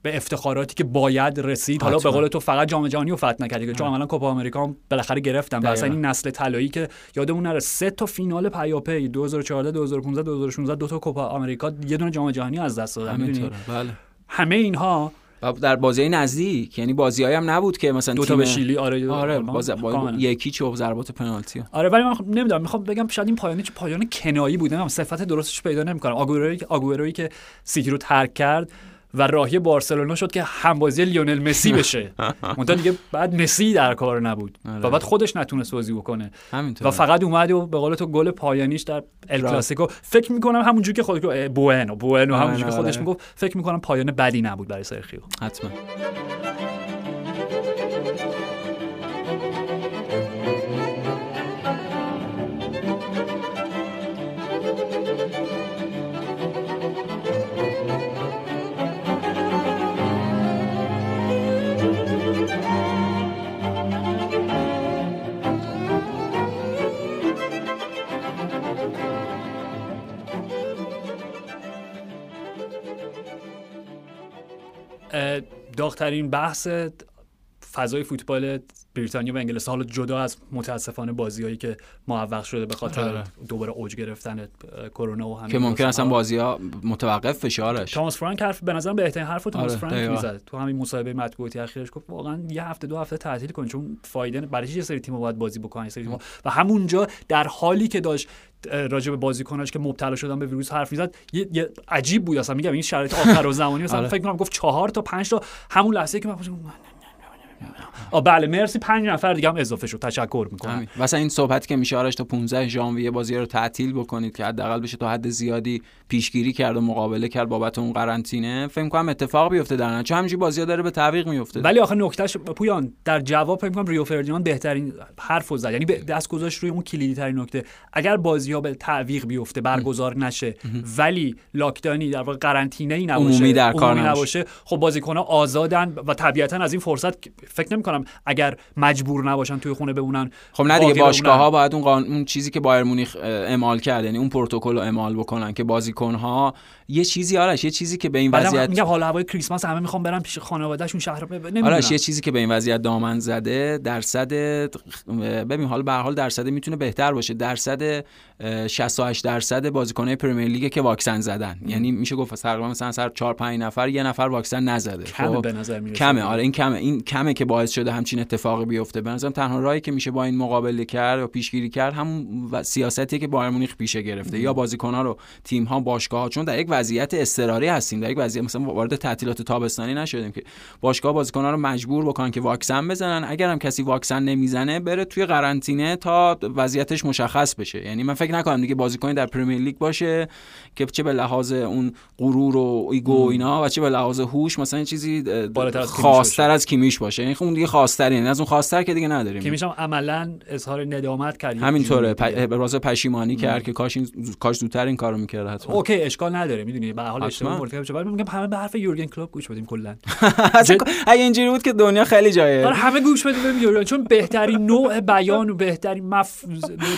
S1: به افتخاراتی که باید رسید حالا به. قول تو فقط جام جهانی رو فتح نکرد دیگه. چون عملا کوپا آمریکا هم بالاخره گرفتن و
S2: دقیقاً.
S1: اصلا این نسل طلایی که یادمون نره سه تا فینال پیاپی 2014 2015 2016 دو تا کوپا آمریکا یه دونه جام جهانی از دست دادن
S2: بله
S1: همه اینها
S2: و در بازی نزدیک یعنی بازیایی هم نبود که مثلا
S1: دو تا به شیلی آره
S2: آره. باز. یکی چوب ضربات پنالتی
S1: آره ولی من خب نمی‌دونم می‌خوام بگم شاید این پایانی چه پایان کنایی بود نمی‌دونم صفت درستش پیدا نمی‌کنم آگوئروی آگوئرویی که سیتی رو ترک کرد و راهی بارسلونا شد که همبازی لیونل مسی بشه. منتها دیگه بعد مسی در کار نبود.
S2: آره.
S1: و بعد خودش نتونست بازی بکنه.
S2: همینطور
S1: و فقط اومد و به قول تو گل پایانیش در ال. کلاسیکو. فکر می‌کنم همونجوری که خودش گفت، بوئنو. بوئنو
S2: آره،
S1: همونجوری که
S2: آره.
S1: خودش می‌گفت. فکر می‌کنم پایان بدی نبود برای سرخیو
S2: حتما.
S1: داغترین بحث فضای فوتبال بریتانیا و انگلستان حالا جدا از متاسفانه بازیایی که معوق شده به خاطر
S2: آره.
S1: دوباره اوج گرفتن کرونا و همین
S2: که ممکن اصلا. بازی ها متوقف فشارش
S1: تاماس فرانک حرف به نظرم بهترین حرف رو تاماس
S2: آره،
S1: فرانک. می‌زد تو همین مصاحبه مطبوعاتی اخیرش گفت واقعا یه هفته دو هفته تعطیل کن چون فایده برای چی یه سری تیم‌ها باید بازی بکنن یه سری و همونجا در حالی که داشت راجع به بازیکناش که مبتلا شدن به ویروس حرف می‌زد یه, یه عجیب بود اصلا میگم این شرایط آخر و زمانی مثلا
S2: آره.
S1: فکر کنم گفت چهار تا پنج تا همون لحظه که من بله مرسی. پنج نفر دیگه هم اضافه شد. تشکر می‌کنم.
S2: مثلا این صحبتی که میشه آرش تا 15 ژانویه بازی رو تعطیل بکنید که حداقل بشه تا حد زیادی پیشگیری کرد و مقابله کرد بابت اون قرنطینه. فکر کنم اتفاق بیفته در نتیجه. همینجوری بازی‌ها داره به تعویق میفته
S1: ولی آخه نکتهش پویان در جواب فکر کنم ریو فردیناند بهترین حرف رو زد. یعنی دست گذاشت روی اون کلیدی ترین نکته. اگر بازی ها به تعویق بیفته برگزار نشه ولی لاکدانی در واقع قرنطینه ای نباشه
S2: عمومی در کار نباشه.
S1: خب بازیکن ها آزادن و طبیعتا از این فرصت فکر نمی کنم اگر مجبور نباشن توی خونه بمونن
S2: خب نه دیگه باشگاه ها. باید اون قانون اون چیزی که بایر مونیخ اعمال کرد یعنی اون پروتکل رو اعمال بکنن که بازیکن ها یه چیزی آرش یه چیزی که به این وضعیت
S1: میگم حالا هوای کریسمس همه می‌خوام برن پیش خانوادهشون شهر ب- نمی‌دونم.
S2: آرش یه چیزی که به این وضعیت دامن زده درصد ببین حالا به هر حال درصد می‌تونه بهتر باشه. درصد اه، 68 درصد بازیکن‌های پرمیر لیگ که واکسن زدن. یعنی میشه گفت تقریبا مثلا سر 4 5 نفر یه نفر واکسن نزده.
S1: کمه
S2: خب؟
S1: به نظر می‌رسه.
S2: کمه. آره این کمه. این کمه که باعث شده همچین اتفاقی بیفته. به نظرم تنها راهی که میشه با این مقابله کرد و پیشگیری کرد همون و- سیاستی که بایر مونیخ پیشه گرفته. یا بازیکن‌ها رو تیم‌ها باشگاه‌ها. چون در یک وضعیت اضطراری هستیم. در یک وضعیت مثلا وارد تعطیلات تابستانی نشدیم که باشگاه بازیکن‌ها رو مجبور بکنن که واکسن بزنن. اگر هم کسی واکسن نمی‌زنه بره توی قرنطینه تا وضعیتش مشخص بشه. یعنی من فکر نکنم دیگه بازیکنی در پرمیر لیگ باشه که چه به لحاظ اون غرور و ego و اینا و چه به لحاظ هوش مثلا چیزی خاصتر از کیمیش باشه. یعنی خب اون دیگه خاصتر یعنی از اون خاصتر که دیگه نداریم.
S1: کیمیش هم عملا اظهار ندامت کرد.
S2: همینطوره. پ... پشیمانی کرد که کاش این کاش زودتر این کارو می‌کرد حتما.
S1: OK اشکال نداره. می‌دونی؟ به حال اشتباه مرتکب شد میگم همه به حرف یورگن کلوپ گوش بدیم کلا.
S2: اگه اینجوری بود که دنیا خیلی جای.
S1: آره همه گوش بدیم یورگن. چون بهترین نوع بیان و بهترین مف...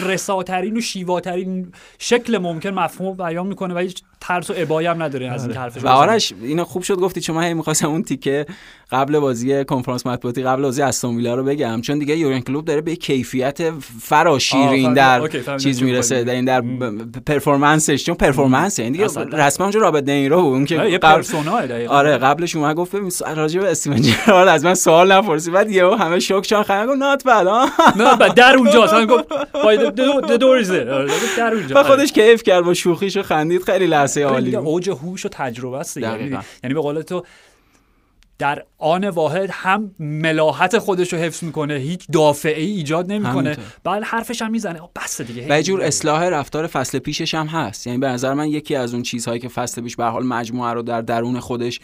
S1: رساترین و شیواترین شکل ممکن مفهوم بیان می‌کنه و هیچ ترس و ابایی هم نداره از این حرفش
S2: و آرش اینو خوب شد گفتی چون من هی می‌خواستم اون تیکه قبل بازی کنفرانس مطبوعاتی قبل بازی استون ویلا رو بگم چون دیگه یورگن کلوپ داره به کیفیت فراشیرین در چیز می‌رسه در این در performance ش چون performance این دیگه رسما اونجا رابط نیرو بود اون که
S1: یه persona
S2: آره قبلش اومد گفت ببین راجع به استیون جرارد از من سوال نپرسی بعد یهو همه شوک شدن خیلی گفت not bad
S1: نه بعد در اونجا اصلا گفت د دور در اونجا
S2: خودش کیف کرد با شوخیش خندید خیلی لحظه عالی.
S1: اوج هوش و تجربه است یعنی به قول تو در آن واحد هم ملاحت خودش رو حفظ می‌کنه هیچ دافعه ای ایجاد نمی‌کنه. بعد حرفش هم می‌زنه. بس دیگه.
S2: و جور اصلاح رفتار فصل پیشش هم هست. یعنی به نظر من یکی از اون چیزهایی که فصل پیش به حال مجموعه رو در درون خودش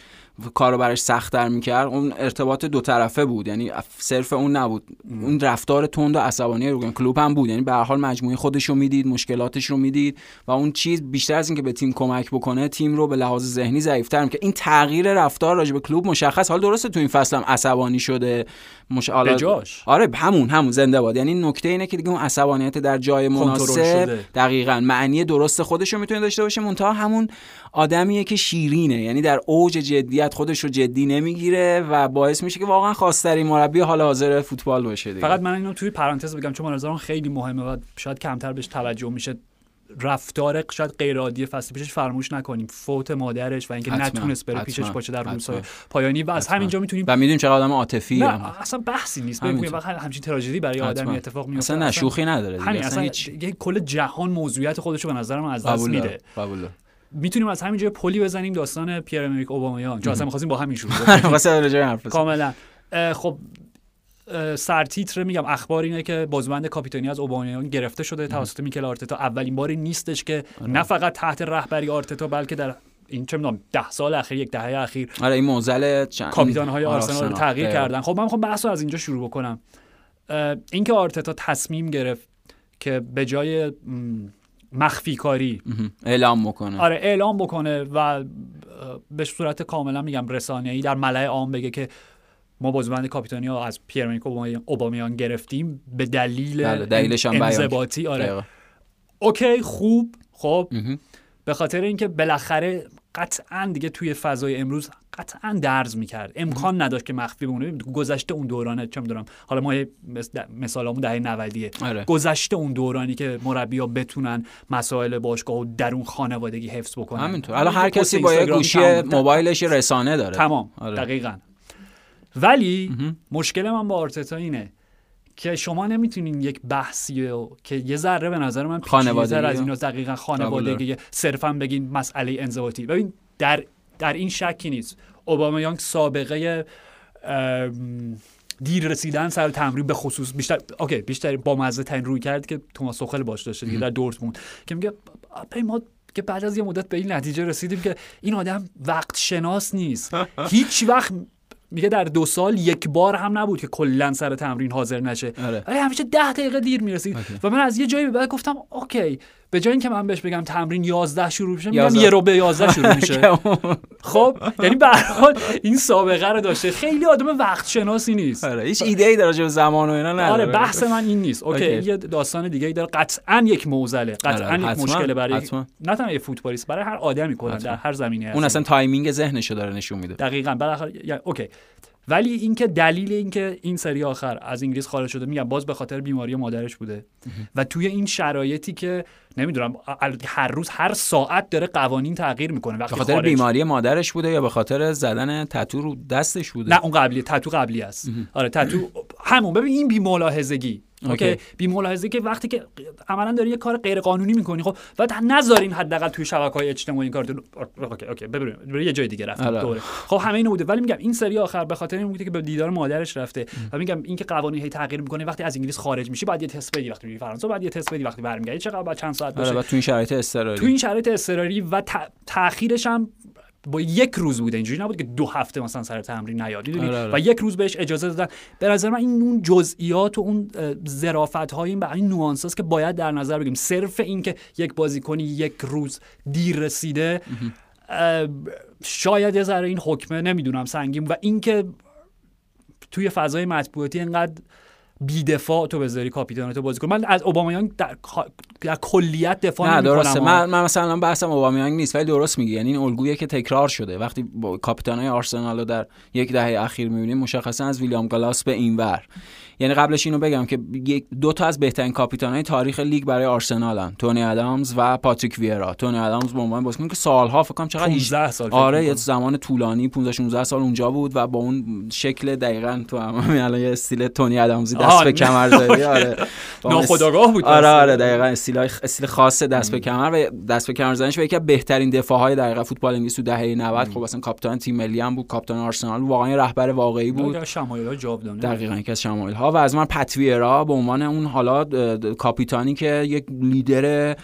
S2: کارو براش سختتر می‌کرد اون ارتباط دو طرفه بود. یعنی صرف اون نبود. اون رفتار تند و عصبانی روگن کلوب هم بود. یعنی به هر حال مجموعه خودش رو می‌دید مشکلاتش رو می‌دید و اون چیز بیشتر از اینکه به تیم کمک بکنه تیم رو به لحاظ ذهنی ضعیفتر می‌کنه این تغییر رفتار راجع به کلوب مشخص. حال درسته تو این فصل هم عصبانی شده.
S1: مش...
S2: آره همون همون. زنده باد. یعنی نکته اینه که دیگه اون عصبانیت در جای مناسب دقیقا. معنی درست خودش رو می‌تونه داشته باشه. منتها همون آدمیه که شیرینه. یعنی در اوج جدیت خودش رو جدی نمی‌گیره و باعث میشه که واقعا خواسترین مربی حال حاضر فوتبال باشه دیگه.
S1: فقط من اینو توی پرانتز بگم چون نظرم خیلی مهمه و شاید کمتر بهش توجه میشه. رفتار شاید غیر عادی فصل پیشش فراموش نکنیم. فوت مادرش و اینکه نتونست بره پیشش باشه در روزهای پایانی. و از همینجا می‌تونیم
S2: و می‌دونیم چقدر آدم عاطفی
S1: اصلا بحثی نیست. ببینیم وقت همچین تراژدی برای آدمی اتفاق میفته
S2: اصلا نشوخی نداره
S1: همین اصلا, هیچ... کل جهان موضوعیت خودش رو به نظر من از دست میده. می‌تونیم از همینجا پلی بزنیم داستان پیر امریک اوبامیان چون اصلا می‌خواستیم با همین شروع کاملا. خب سرتیتر میگم اخبار اینه که بازوبند کاپیتانی از اوبامیان گرفته شده توسط میکل آرتتا. اولین باری نیستش که آره. نه فقط تحت رهبری آرتتا بلکه در این چه می‌دونم ده سال اخیر یک دهه اخیر
S2: آره این موزل
S1: کاپیتان های آرسنال رو تغییر کردن. خب من می‌خوام بحث رو از اینجا شروع بکنم. اینکه آرتتا تصمیم گرفت که به جای مخفی کاری
S2: اعلام بکنه.
S1: آره اعلام بکنه و به صورت کاملا میگم ای در ملأ عام بگه که ما بازوبند کاپیتانی ها از پیرمنیک اوبامیان گرفتیم به دلیل
S2: بله
S1: انضباطی. آره. اوکی خوب. خب. به خاطر اینکه بالاخره قطعا دیگه توی فضای امروز قطعا درز می‌کرد. امکان نداشت که مخفی بمونه. گذشته اون دورانه چه می‌دونم. حالا ما مثالمون دهه 90
S2: آره.
S1: گذشته اون دورانی که مربی‌ها بتونن مسائل باشگاه و درون خانوادگی حفظ بکنن.
S2: همینطور. حالا هر کسی با یه گوشی موبایلش رسانه داره.
S1: تمام. آره. دقیقا. ولی مشکل من با آرتتا اینه که شما نمی‌تونین یک بحثی که یه ذره به نظر من
S2: خانوادگی
S1: از اینا دقیقا خانوادگی صرفا بگین مسئله انضباطی. ببین در در این شکی نیست. اوبامیانگ سابقه دیر رسیدن سر تمرین به خصوص بیشتر اوکی بیشتر با مزه ترین روی کرد که توماس سوخل باش داشته دیگه در دورتموند که میگه ما که بعد از یه مدت به این نتیجه رسیدیم که این آدم وقت شناس نیست. هیچ وقت میگه در دو سال یک بار هم نبود که کلا سر تمرین حاضر نشه.
S2: آره.
S1: همیشه ده دقیقه دیر می‌رسید. و من از یه جایی به بعد گفتم OK به جای اینکه من بهش بگم تمرین 11 شروع میشه میگم یه ربع به 11 شروع میشه. خب یعنی به حال این سابقه رو داشته. خیلی آدم وقت شناسی نیست.
S2: آره هیچ ایده ای در زمان و اینا نداره.
S1: آره بحث من این نیست. OK یه داستان دیگه ای داره. قطعا یک معضله. قطعا آره. یک مشکل برای نه تنها یه فوتبالیست برای هر آدمی کلا در هر زمینه
S2: اون اصلا timing ذهنشو داره نشون میده.
S1: دقیقاً. بالاخره OK. ولی اینکه دلیل اینکه این سری آخر از انگلیس خارج شده میگم باز به خاطر بیماری مادرش بوده. و توی این شرایطی که نمی‌دونم هر روز هر ساعت داره قوانین تغییر می‌کنه
S2: به خاطر بیماری مادرش بوده یا به خاطر زدن تتو رو دستش بوده؟
S1: نه اون قبلی تتو قبلی است. آره تتو همون ببین این بی ملاحظگی OK. بی ملاحظه که وقتی که عملا داری یه کار غیر قانونی می‌کنی خب و نذارین حداقل توی های اجتماعی این کار OK OK. ببریم یه جای دیگه رفت. دوره. خب همه اینو بوده. ولی میگم این سری آخر به خاطر این بوده که به دیدار مادرش رفته و میگم اینکه قوانین هی تغییر می‌کنه وقتی از انگلیس خارج میشی بعد یه تست بدی وقتی میری فرانسه بعد یه تست بدی وقتی برمیگردی. چقدر بعد چند ساعت
S2: آره، باشه؟ تو این شرایط اضطراری.
S1: تو این شرایط اضطراری و تاخیرش هم با یک روز بوده اینجوری نبود که دو هفته مثلا سر تمرین نیاد. آره، آره. و یک روز بهش اجازه دادن. به نظر من این اون جزئیات و اون ظرافت های این این نوانس که باید در نظر بگیریم. صرف این که یک بازیکنی یک روز دیر رسیده شاید یه ذره این حکمه نمی‌دونم سنگین. و اینکه توی فضای مطبوعاتی انقدر بیدفاع تو بذاری کاپیتانتو بازی کن من از اوبامیانگ در, در کلیت دفاع
S2: نه درسته. من, من مثلا بحثم اوبامیانگ نیست ولی درست میگی. یعنی این الگویی که تکرار شده. وقتی کاپیتانای آرسنال رو در یک دهه اخیر می‌بینیم مشخصا از ویلیام گالاس به اینور یعنی قبلش اینو بگم که دو تا از بهترین کاپیتانای تاریخ لیگ برای آرسنالن. تونی ادامز و پاتریک ویرا. تونی ادامز به عنوان بازیکن که سالها فکر کنم چقدر
S1: 15 سال
S2: آره یه زمان طولانی 15 16 سال اونجا بود و با اون شکل دقیقا تو هم الان یه استیل تونی ادامزی دست به کمر زدی. آره.
S1: ناخودآگاه بود
S2: آره آره دقیقا استیل استیل خاص دست به کمر و دست به کمر زدنش یکی از بهترین دفاعهای دقیقا فوتبال انگلیس تو دهه 90 خب اصلا کاپیتان تیم ملی هم بود کاپیتان آرسنال واقعا رهبر واقعی بود.
S1: شمایل ها جاودانه
S2: دقیقاً یکی از شمایل ها و از من پاتریک ویرا به عنوان اون حالا کاپیتانی که یک لیدر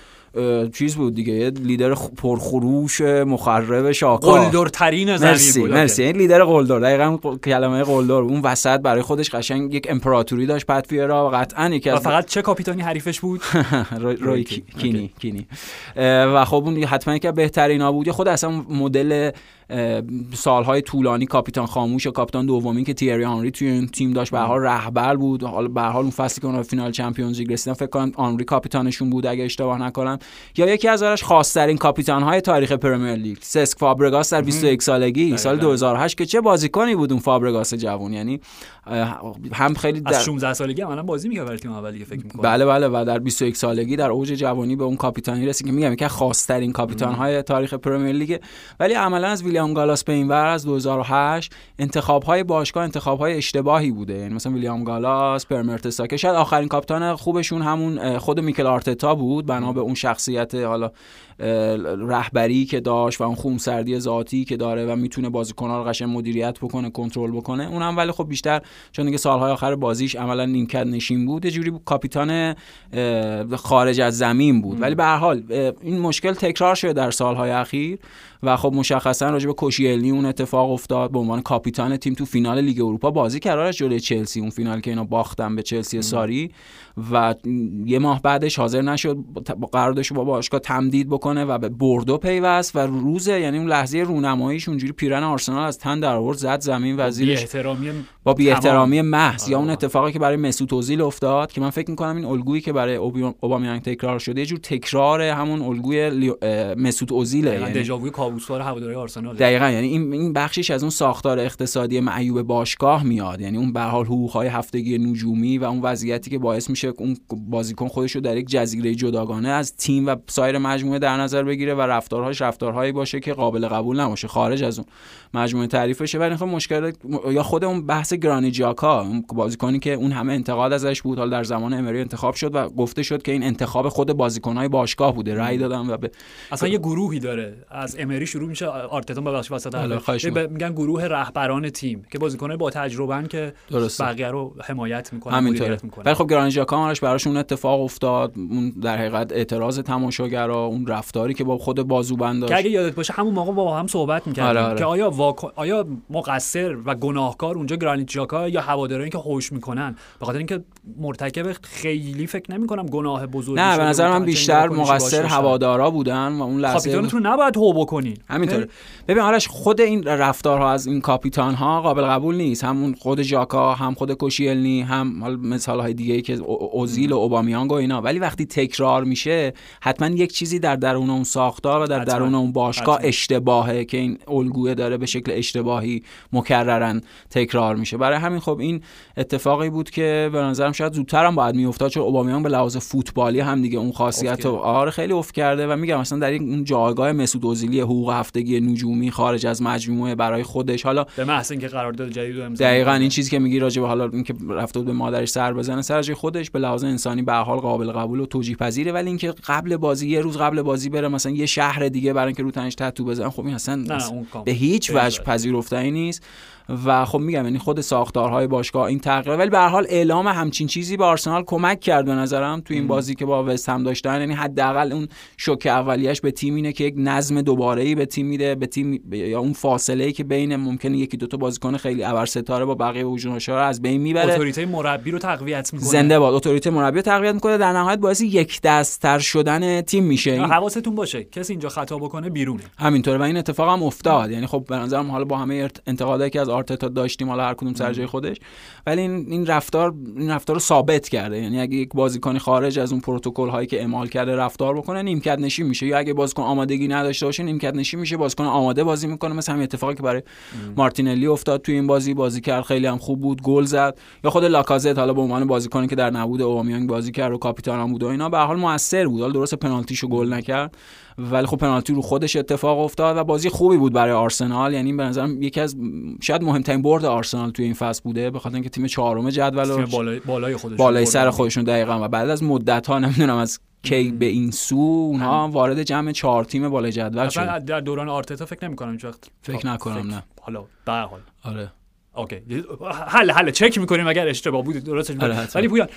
S2: چیز بود دیگه یه لیدر پرخروش مخرب شاکار
S1: قلدر ترین زمین
S2: مرسی بود. مرسی. این لیدر قلدر دقیقاً کلمه قلدر اون وسط برای خودش قشنگ یک امپراتوری داشت پتویرا و قطعا یکی از
S1: فقط چه کاپیتانی حریفش بود؟
S2: روی کینی کینی. و خب اون حتما که بهترینا بود. خود اصلا مدل سالهای طولانی کاپیتان خاموش و کاپیتان دومی که تیری آنری توی این تیم داشت به حال رهبر بود. حالا به حال اون فصلی که اونها فینال چمپیونز لیگ رسیدن فکر کنم آنری کاپیتانشون بود اگه اشتباه نکنم. یا یکی از ازش خاصترین کاپیتان های تاریخ پریمیر لیگ سسک فابرگاس در 21 سالگی سال 2008 که چه بازیکنی بود اون فابرگاس جوون یعنی هم خیلی
S1: در... از 16 سالگی هم الان بازی می‌کرد برای تیم اول فکر می‌کنم
S2: بله بله و در 21 سالگی در اوج جوانی به اون کاپیتانی رسید که میگم که خاصترین کاپیتان های تاریخ پریمیر لیگ ولی عملا از ویلیام گالاس به این ور از 2008 انتخاب های باشگاه انتخاب های اشتباهی بوده. یعنی مثلا ویلیام گالاس پر مرتساکر که شاید آخرین کاپیتان خوبشون همون خود میکل آرتتا بود بنا به اون شخصیت حالا رهبری که داشت و اون خونسردی ذاتی که داره و می‌تونه بازیکن‌ها رو قشنگ مدیریت بکنه کنترل بکنه. اونم ولی خب بیشتر چون دیگه سالهای آخر بازیش عملا نیمکت نشین بود یه جوری کاپیتان خارج از زمین بود. ولی به هر حال این مشکل تکرار شده در سالهای اخیر و خب مشخصا راجع به کوشیلنی اون اتفاق افتاد. به عنوان کاپیتان تیم تو فینال لیگ اروپا بازی کرد. جلوی چلسی اون فینال که اینا باختن به چلسی ساری. و یه ماه بعدش حاضر نشد. قراردادش با باشگاه تمدید بکنه و به بردو پیوست و روز یعنی اون لحظه رونماییش اونجوری پیرن آرسنال از تن در آورد زد زمین و زیرش با بی احترامی محض یا اون آره. اتفاقی که برای مسعود اوزیل افتاد که من فکر می‌کنم این الگویی که برای اوبامیانگ تکرار شده یه جور تکرار همون الگوی مسعود اوزیل
S1: یعنی دژاووی کابوسوار هواداری آرسنال
S2: دقیقاً. یعنی این این بخشش از اون ساختار اقتصادی معیوب باشگاه میاد. یعنی اون به حال حقوق‌های هفتگی نجومی و اون وضعیتی که باعث میشه اون بازیکن خودش رو در یک جزیره جداگانه از تیم و سایر مجموعه در نظر بگیره و رفتارهاش رفتارهایی باشه که قابل قبول نباشه خارج از اون مجموعه تعریفشه. ولی خب مشکل یا خود اون بحث گرانی جاکا اون بازیکنی که اون همه انتقاد ازش بود حال در زمان امری انتخاب شد و گفته شد که این انتخاب خود بازیکنهای باشگاه بوده. رأی دادن و به
S1: اصلا یه گروهی داره. از امری شروع میشه آرتتا ببخشید وسط میگن گروه رهبران تیم که بازیکنای با تجربه که بقیه رو حمایت می‌کنن همینطوره.
S2: ولی خب گرانی جاکا براشون اتفاق افتاد. اون در حقیقت اعتراض تماشاگرا اون رفتاری که با خود بازوبند داشت.
S1: که اگه یادت باشه همون موقع با هم صحبت می‌کردیم آره آره. که آیا واکن... آیا مقصر و گناهکار اونجا گرانیت جاکا یا هوادارانی که هوش می‌کنن. به خاطر اینکه مرتکب خیلی فکر نمی‌کنم گناه بزرگی
S2: نه به نظر من بیشتر مقصر هوادارا بودن و اون لحظه
S1: کاپیتانتون نباید هو بکنین
S2: همینطوره. ببین آرش خود این رفتارها از این کاپیتان ها قابل قبول نیست. همون خود جاکا هم خود کوشیلنی هم مثال های دیگه ای که اوزیل و اوبامیانگ و اینا. ولی وقتی تکرار میشه حتما یک چیزی در درون اون ساختار و در درون اون باشگاه اشتباهه که این الگوه داره به شکل اشتباهی مکررن تکرار میشه. برای همین خب این اتفاقی بود که به نظرم شاید زودتر هم باید میافتاد چون اوبامیان به لحاظ فوتبالی هم دیگه اون خاصیت رو آره خیلی افت کرده و میگم مثلا در این جایگاه مسعود اوزیلی حقوق هفتگی نجومی خارج از مجموعه برای خودش. حالا
S1: به محض اینکه قرارداد جدید امضا
S2: دقیقاً این چیزی که میگی راجع به حالا اینکه رفته به مادرش سر بزنه سر جای خودش به لحاظ انسانی به حال قابل قبول و توجیه پذیره. ولی اینکه قبل بازی یه روز قبل بازی بره مثلا یه شهر دیگه برای اینکه رو تنش تتو بزنه خب این اصلا به هیچ وجه پذیرفتنی نیست. و خب میگم یعنی خود ساختارهای باشگاه این تغییر ولی به هر حال اعلام همچین چیزی به آرسنال کمک کرد به نظرم تو این بازی که با وست هم داشتن. یعنی حداقل اون شوک اولیش به تیم اینه که یک نظم دوباره ای به تیم میده به تیم یا اون فاصله ای که بین ممکنه یکی دو تا بازیکن خیلی ابر ستاره با بقیه هجومگرا رو از بین می‌بره.
S1: اتوریته مربی رو تقویت می‌کنه.
S2: زنده باد. اتوریته مربی رو تقویت می‌کنه. در نهایت باعث یک دستتر شدن تیم میشه.
S1: حواستون باشه. کسی اینجا خطا بکنه بیرونه.
S2: همینطوره و این اتفاق هم افتاد. یعنی خب به نظرم حالا با همه انتقادایی که از آرتتا داشتیم حالا هر کدوم سر جای خودش. ولی این این رفتار این رفتار رو ثابت کرده. یعنی اگه یک بازیکن خارج از اون پروتکل هایی که اعمال کرده رفتار بکنه نیمکت نشین میشه. یا اگه بازیکن آمادگی نداشته باشه نیمکت نشین میشه. بازیکن آماده بازی می‌کنه. مثل همین اتفاقی که برای مارتینلی افتاد توی این بازی. بازی کرد خیلی هم خوب بود. گل زد. یا خود لاکازت حالا به عنوان بازیکنی که در نبود اوبامیانگ بازی کرد و کاپیتان هم بود و اینا به حال موثر بود. حالا درست پنالتیشو گل نکرد. ولی خب پنالتی رو خودش اتفاق افتاد و بازی خوبی بود برای آرسنال. یعنی به نظرم یکی از شاید مهمترین برد آرسنال توی این فصل بوده به خاطر اینکه تیم چهارم جدول
S1: بالای بالای خودشون
S2: بالای سر خودشون دقیقا و بعد از مدت ها نمی‌دونم از کی به این سو اونها وارد جمع چهار تیم بالای جدول شد
S1: در دوران آرتتا فکر نمی کنم هیچ وقت
S2: فکر نکنم نه.
S1: حالا به حال.
S2: آره.
S1: OK. حله حله. چک می‌کنیم اگر اشتباه بود درستش ولی پویان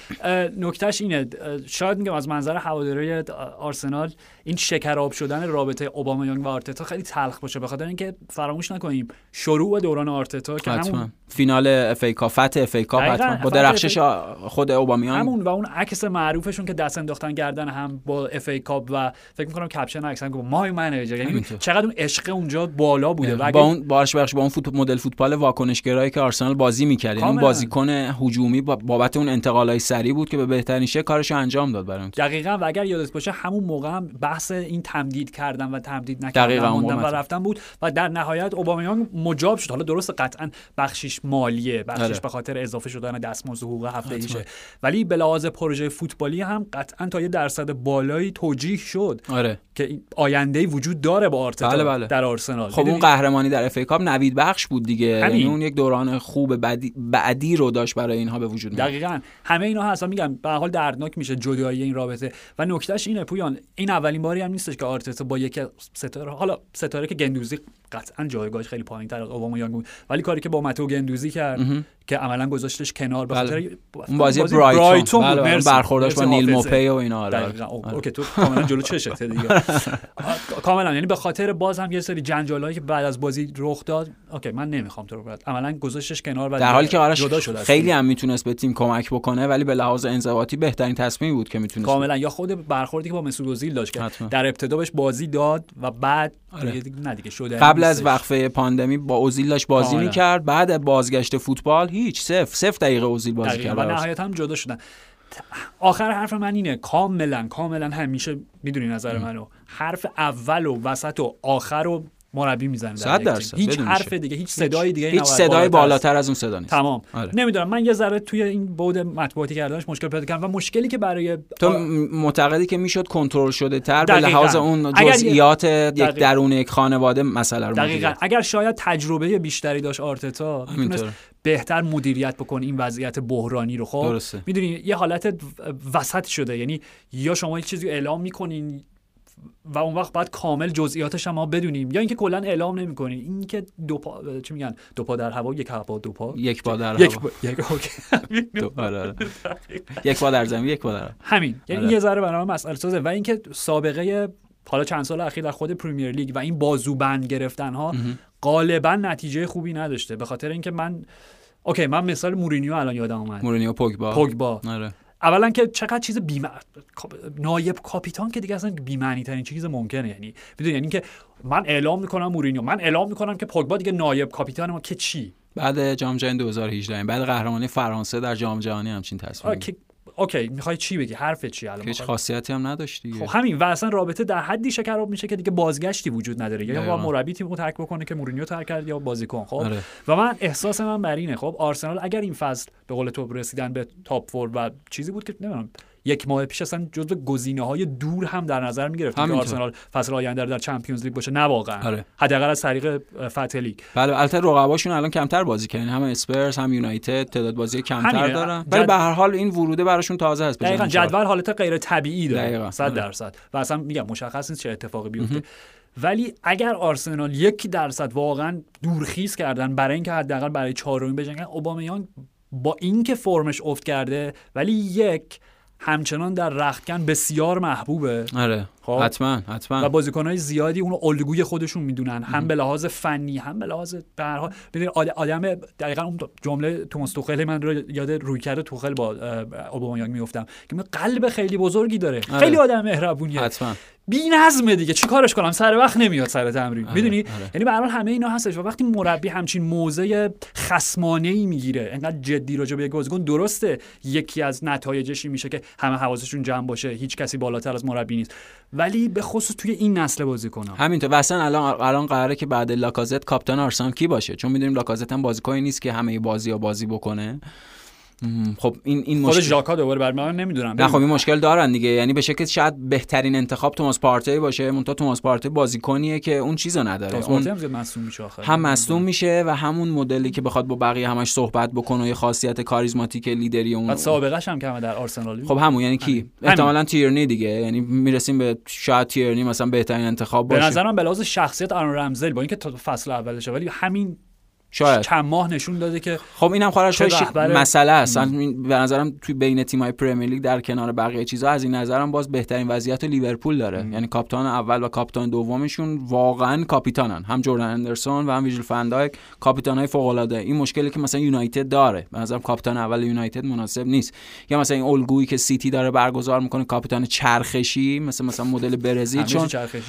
S1: نکتهش اینه. شاید میگم از منظر هواداری آرسنال این شکراب شدن رابطه اوبامیانگ و آرتتا خیلی تلخ باشه به خاطر اینکه فراموش نکنیم. شروع دوران آرتتا که همون
S2: فینال اف ای کاپ فت اف ای کاپ حتما. با درخشش خود اوبامیانگ.
S1: همون و اون عکس معروفشون که دست انداختن گردن هم با اف ای کاپ و فکر می‌کنم caption عکسن گفت my manager. یعنی چقدر اون عشق اونجا بالا بوده.
S2: و با اون بارش بخش با اون فوتبال مدل فوتبال واکنشگرایی که آرسنال بازی می‌کرد. یعنی اون بازیکن هجومی بابت اون انتقالای سری بود که به بهترین شکل کارش انجام داد برای
S1: دقیقاً. و اگر یادت باشه همون موقع هم بحث این تمدید کردن و تمدید نکردن و رفتن بود و در نهایت اوبامیانگ مجاب شد. حالا درست قطعا بخشش مالیه بخشش آره. به خاطر اضافه شدن دستمزد حقوق هفته ایشه ولی به لحاظ پروژه فوتبالی هم قطعا تا یه درصد بالایی توجیه شد.
S2: آره.
S1: که آینده وجود داره با آرتتا بله بله. در آرسنال.
S2: خب اون قهرمانی در اف کاپ نوید بخش بود دیگه. یعنی اون یک دوران خوب بعدی, بعدی رو داشت برای اینها به وجود
S1: دقیقاً. همه اینا هست میگم به حال دردناک میشه جدایی این رابطه. و نکتهش اینه پویان. این اولین باری هم نیستش که آرتتا با یک ستاره حالا ستاره که گندوزی قطعا جایگاهش خیلی پایین تر از اوبامیانگ بود. ولی کاری که با متو گندوزی کرد. که عملا گذاشتش کنار
S2: بخاطر بله. اون بازی برایتون بله بله برخوردش با نیل موپی و اینا آره.
S1: OK تو کاملا جلو چشته دیگه؟ کاملا یعنی به خاطر باز هم یه سری جنجالایی که بعد از بازی رخ داد OK من نمی‌خوام تو رو برات عملا گذاشتش کنار و
S2: در حالی که آرش خیلی هم می‌تونست به تیم کمک بکنه ولی به لحاظ انضباطی بهترین تصمیمی بود که می‌تونست.
S1: کاملا یا خود برخوردی که با مسعود اوزیل داشت که در ابتدا بهش بازی داد و بعد
S2: آره.
S1: نه دیگه شده
S2: قبل از وقفه پاندمی با اوزیل داشت بازی می‌کرد بعد بازگشت فوتبال هیچ صفر صفر دقیقه اوزیل بازی کرد.
S1: و نهایت هم جدا شدن. آخر حرف من اینه کاملا کاملا همیشه می‌دونی نظر منو. حرف اول و وسط و آخر و مربی می‌زنه
S2: صد درصد
S1: هیچ حرف دیگه هیچ صدای دیگه
S2: هیچ صدای بالاتر از اون صدا نیست.
S1: تمام. آره. نمی‌دونم. من یه ذره توی این بود مطبوعاتی کردنش مشکل پیدا کردم و مشکلی که برای
S2: تو معتقدی که می‌شد کنترل شده تر به لحاظ اون جزئیات یک درون یک خانواده مسئله رو
S1: دقیقاً. اگر شاید تجربه بیشتری داشت آرتتا بهتر مدیریت بکن این وضعیت بحرانی رو خب؟ می‌دونی یه حالت وسط شده. یعنی یا شما یک چیزی اعلام می‌کنین و اون وقت باید کامل جزئیاتش هم ما بدونیم. یا اینکه کلا اعلام نمی‌کنین این که دو پا چی میگن؟ دو پا در هوا یک هوا دو پا.
S2: یک پا در
S1: یک هوا. یک.
S2: یک پا در زمین یک پا در
S1: همین. یعنی آره. یه ذره برای مسئله سازه. و اینکه سابقه حالا چند سال اخیر در خود پریمیر لیگ و این بازوبند گرفتن ها غالبا نتیجه خوبی نداشته. به خاطر اینکه من OK من مثال مورینیو الان یادم اومد.
S2: مورینیو پوگبا.
S1: پوگبا. آره. اولا که چقدر چیز بیمه نایب کاپیتان که دیگه اصلا بی‌معنی ترین چیز ممکنه. یعنی می‌دونی یعنی که من اعلام می‌کنم مورینیو. من اعلام می‌کنم که پوگبا دیگه نایب کاپیتان ما که چی؟
S2: بعد جام جهانی 2018 بعد قهرمانی فرانسه در جام جهانی همچین تصمیم
S1: که okay می‌خوای چی بگی؟ حرف چی الان؟
S2: هیچ خاصیتی هم نداشت دیگه.
S1: خب همین و اصلا رابطه در حدی شکراب میشه که دیگه بازگشتی وجود نداره. یا با مربی تیمو ترک بکنه که مورینیو ترک کرد یا بازیکن خب؟ آره. و من احساس من بر اینه خب؟ آرسنال اگر این فصل به قول تو رسیدن به top four و چیزی بود که نمی‌دونم یک ماه پیش اصلا جزو گزینه های دور هم در نظر می گرفت که آرسنال فصل آینده در Champions League باشه. نه واقعا. آره. حداقل از طریق فتح لیگ.
S2: بله البته رقباشون الان کمتر بازی کردن. هم اسپرز هم یونایتد تعداد بازی کمتر دارن. ولی جد... به هر حال این وروده براشون تازه است
S1: دقیقاً جدول حالت غیر طبیعی داره. 100 درصد. و اصلا میگم مشخص نیست چه اتفاقی بیفته. ولی اگر آرسنال یک درصد واقعا دورخیز کردن برای اینکه حداقل برای چهارمی بجنگن اوبامیان با اینکه فرمش افت کرده ولی یک همچنان در رختکن بسیار محبوبه.
S2: آره خب؟ حتما حتما.
S1: و بازیکنهای زیادی اونو الگوی خودشون می‌دونن. هم به لحاظ فنی هم به لحاظ به هر حال. آدم دقیقا اون جمله توماس توخل من رو یاد روی کرده توخل با اوبامیانگ می‌گفتم که قلب خیلی بزرگی داره. آره. خیلی آدم مهربونیه.
S2: حتما.
S1: بی نظمه دیگه. چی کارش کنم؟ سر وقت نمیاد سر تمرین. آره، می‌دونی؟ آره. یعنی به همه اینا هستش و وقتی مربی همچین موزه خصمانه ای می‌گیره انقدر جدی راجع به بازیکن درسته یکی از نتایجش میشه که همه حواسشون جمع باشه هیچ کسی بالاتر از مربی نیست. ولی به خصوص توی این نسل بازیکن
S2: همینطور. اصلا الان الان قراره که بعد لاکازت کاپیتان آرسنال کی باشه؟ چون می‌دونیم لاکازت هم بازیکنی نیست که همه بازی بازی بکنه. خب این این
S1: مشکل خود ژاکا دوباره بر من نمی‌دونم.
S2: نه خب این مشکل دارن دیگه. یعنی به شکل شاید بهترین انتخاب توماس پارتی باشه. مونتا توماس پارتی بازیکنیه که اون چیزو نداره.
S1: اون هم مصدوم میشه آخر
S2: هم مصدوم میشه و همون مدلی که بخواد با بقیه همش صحبت بکنه و یه خاصیت کاریزماتیک لیدری اون
S1: بعد سابقه‌ش هم کمه در آرسنال
S2: خب همون. یعنی کی؟ احتمالاً تیرنی دیگه. یعنی می‌رسیم به شاید تیرنی مثلا بهترین انتخاب باشه.
S1: به نظرم به لحاظ شخصیت آرون رمزدیل با اینکه فصل اولشه ولی همین
S2: شاید.
S1: چند ماه نشون داده که
S2: خب اینم خودش مسئله است. به نظرم توی بین تیم‌های Premier League در کنار بقیه چیزها از این نظرم باز بهترین وضعیت لیورپول داره. ام. یعنی کاپیتان اول و کاپیتان دومشون واقعا کاپیتانن. هم جردن هندرسون و هم ویرجیل فن‌دایک کاپیتانای فوق العاده این مشکلی که مثلا یونایتد داره. به نظرم کاپیتان اول یونایتد مناسب نیست. یا مثلا این الگویی که سیتی داره برگزار می‌کنه کاپیتان چرخشی مثل مثلا مدل برزیل چون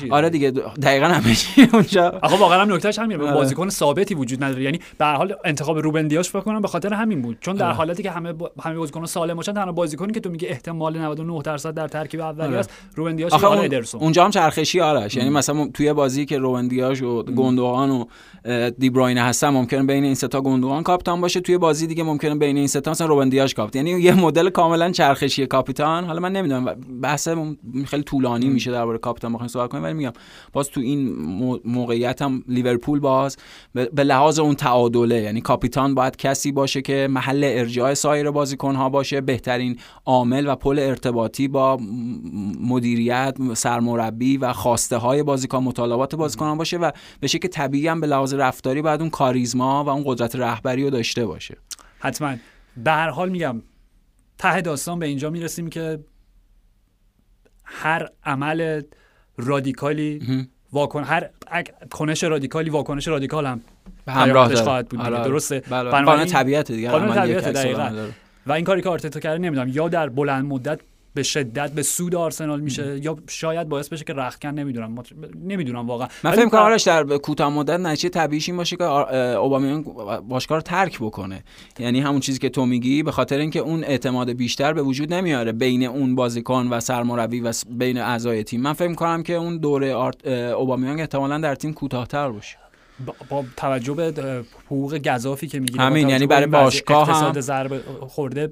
S2: آره دیگه دقیقاً همه اونجا.
S1: آقا واقعا هم نکتهش همینه. آره. بازیکن ثابتی وجود نداره. یعنی به حال انتخاب روبن دیاش فکر کنم به خاطر همین بود. چون در آره. حالتی که همه با... همه بازیکن سالم باشن تنها بازیکنی که تو میگه احتمال 99 درصد در ترکیب اولی آره. است روبن دیاش
S2: یا اون... ادرسون. اونجا هم چرخشی آرش. یعنی مثلا توی بازی که روبن دیاش و گوندوغان و دیبروینه هستن ممکنه بین این سه تا گوندوغان کاپیتان باشه. توی بازی دیگه ممکنه بین این سه تا مثلا روبن دیاش کاپیتان. یعنی یه مدل کاملا چرخشی کاپیتان. حالا من نمی‌دونم بحث خیلی طولانی میشه درباره کاپیتان بخوایم صحبت کنیم ولی میگم باز تو این موقعیت هم لیورپول باز به لحاظ اون تعادله. یعنی کاپیتان باید کسی باشه که محل ارجاع سایر بازیکنها باشه بهترین عامل و پل ارتباطی با مدیریت سرمربی و خواسته های بازیکن مطالبات بازیکن باشه و به شکل طبیعی هم به لحاظ رفتاری باید اون کاریزما و اون قدرت رهبری رو داشته باشه.
S1: حتما. به هر حال میگم ته داستان به اینجا می‌رسیم که هر عمل رادیکالی واکن هر کنش رادیکالی واکنش رادیکال هم
S2: همراه
S1: خواهد بود آره. درسته.
S2: بله. قانون طبیعت دیگه.
S1: قانون طبیعت دقیقاً. و این کاری که آرتتا کرده نمی‌دونم یا در بلند مدت به شدت به سود آرسنال میشه یا شاید باعث بشه که رختکن نمی‌دونم. نمی‌دونم واقعا.
S2: من فکر کنم آرش در کوتاه مدت نتیجه طبیعیش این باشه که اوبامیان باشگاه رو ترک بکنه. یعنی همون چیزی که تو میگی به خاطر اینکه اون اعتماد بیشتر به وجود نمیاره بین اون بازیکن و سرمربی و بین اعضای تیم. من فکر کنم که اون دوره اوبامیان احتمالاً در تیم کوتاهتر باشه.
S1: با توجه به حقوق گذافی که می‌گیره
S2: همین یعنی برای باشگاه هم.
S1: ضربه خورده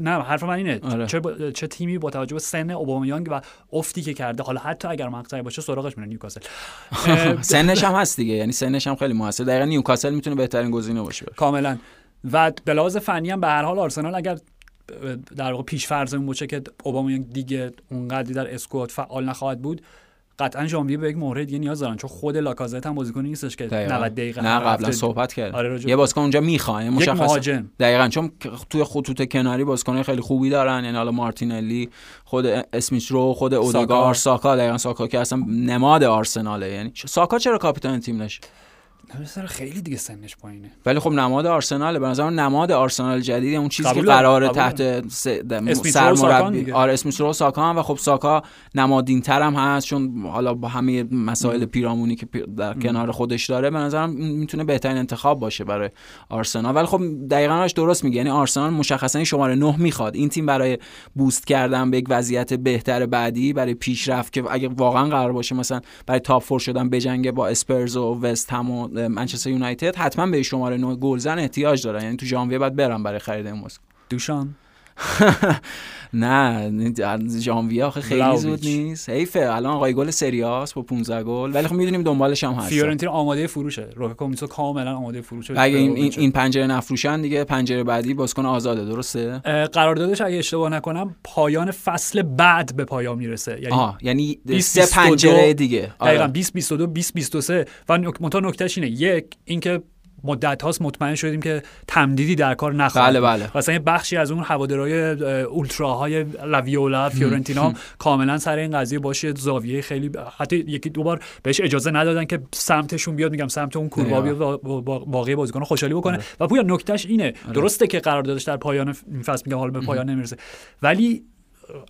S1: نه حرف من اینه آره. چه, با... چه تیمی با توجه به سن اوبامیانگ و افتی که کرده حالا حتی اگر مقطعی باشه سراغش میره نیوکاسل.
S2: سنش هم هست دیگه یعنی سنش هم خیلی موثر. دقیقاً نیوکاسل می‌تونه بهترین گزینه باشه.
S1: کاملا. و به لحاظ فنی هم به هر حال آرسنال اگر در واقع پیش فرضمون باشه که اوبامیانگ دیگه اونقدری در اسکواد فعال نخواهد بود قطعا ژانویه به یک مهره دیگه نیاز دارن چون خود لاکازت هم بازیکنی نیستش که 90 دقیقه
S2: نه قبلا صحبت کرد. آره یه بازیکن اونجا می‌خواد مشخص مهاجم.
S1: دقیقاً
S2: چون توی خطوط کناری بازیکن خیلی خوبی دارن یعنی حالا مارتینلی خود اسمیت رو خود اودگار ساکا. دقیقاً ساکا که اصلا نماد آرسناله. یعنی ساکا چرا کاپیتان تیم نشه؟
S1: نمی‌دونم خیلی دیگه سنش پایینه.
S2: ولی خب نماد آرسنال به نظر نماد آرسنال جدید اون چیزی که
S1: قبوله.
S2: تحت سرمربی. آره اسمیت رو و ساکا هم و خب ساکا نمادین تر هم هست چون حالا با همه مسائل پیرامونی که پی- در کنار خودش داره به نظرم می‌تونه بهترین انتخاب باشه برای آرسنال. ولی خب دقیقا آرش درست میگه. یعنی آرسنال مشخصا شماره 9 می‌خواد. این تیم برای boost کردن به یک وضعیت بهتر بعدی برای پیشرفت که اگه واقعا قرار باشه مثلا برای top four شدن بجنگه با اسپرز و وست هم و منچستر یونایتد حتما به شماره 9 گلزن احتیاج دارن یعنی تو ژانویه باید برن برای خرید بازیکن.
S1: دوشان
S2: نه ژانویه آخه خیلی. زود نیست. حیفه الان آقای گل سری‌آس با 15 گل. ولی خب می‌دونیم دنبالش هم هست
S1: فیورنتینا آماده فروشه. روکو کومیسو کاملا آماده فروشه.
S2: اگه این, این, این پنجره نفروشن دیگه پنجره بعدی بازیکن آزاده درسته؟
S1: قراردادش اگه اشتباه نکنم پایان فصل بعد به پایان می‌رسه. یعنی
S2: آها یعنی
S1: 20
S2: سه
S1: 22
S2: پنجره دیگه.
S1: دقیقا
S2: آره.
S1: 20 22 20 23 و نک- منتها نکتهش اینه. یک اینکه مدت هاست مطمئن شدیم که تمدیدی در کار نخواهد
S2: بله. بله.
S1: مثلا یه بخشی از اون هوادارهای اه، اولتراهای لاویولا فیورنتینا کاملا سر این قضیه باشه. زاویه خیلی حتی یکی دو بار بهش اجازه ندادن که سمتشون بیاد میگم سمت اون کوربا. بیاد با- با- باقی بازیکن خوشحالی بکنه.
S2: آره.
S1: و پویا نکتهش اینه. درسته که قراردادش در پایان فصل میگم حالا به پایان نمی‌رسه. ولی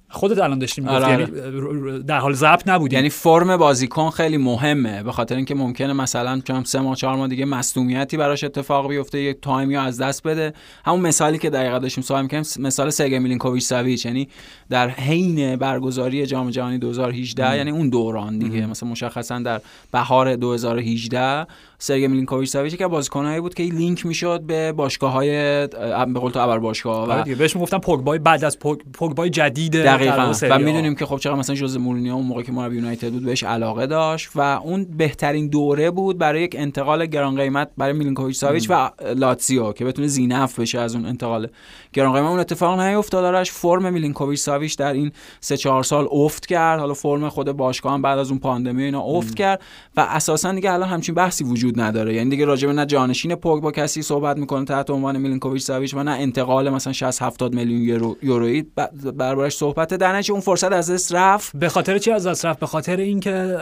S1: خودت الان داشتی می‌گفتی
S2: آره،
S1: یعنی در حال ضبط نبودی.
S2: یعنی فرم بازیکن خیلی مهمه به خاطر اینکه ممکنه مثلا چون سه ماه چهار ماه دیگه مصدومیتی براش اتفاق بیفته یک تایمی از دست بده. همون مثالی که دقیقا داشتیم صحبت می‌کردیم مثال سرگی میلینکوویچ ساویچ یعنی در حین برگزاری جام جهانی 2018 یعنی اون دوران دیگه. مثلا مشخصا در بهار 2018 سرگی میلینکوویچ ساویچ که بازیکنایی بود که لینک می‌شد به باشگاه‌های اه، به قول تو ابر باشگاه
S1: آره
S2: و
S1: دیگه بهش می‌گفتن پوگبای بعد از پوگ- پوگبای جدید
S2: دقیقا. و. می‌دونیم که خب چقدر مثلا ژوزه مورینیو اون موقع که مربی یونایتد بود بهش علاقه داشت و اون بهترین دوره بود برای یک انتقال گران قیمت برای میلینکوویچ ساویچ و لاتزیو که بتونه ذینفع بشه از اون انتقال گران قیمت. اون اتفاق نیفتاد آرش فرم میلینکوویچ ساویچ در این سه چهار سال افت کرد. حالا فرم خود باشگاه هم بعد از اون پاندمی اینا افت کرد و اساسا دیگه الان همچین بحثی وجود نداره. یعنی دیگه راجع به نه جانشین پوگبا کسی صحبت می‌کنه تحت عنوان میلینکوویچ ساویچ و نه انتقال مثلا 60 70 میلیون یورو یورویی. ب- دربارش صحبت در اون فرصت از دست رفت.
S1: به خاطر چی از دست رفت؟ به خاطر اینکه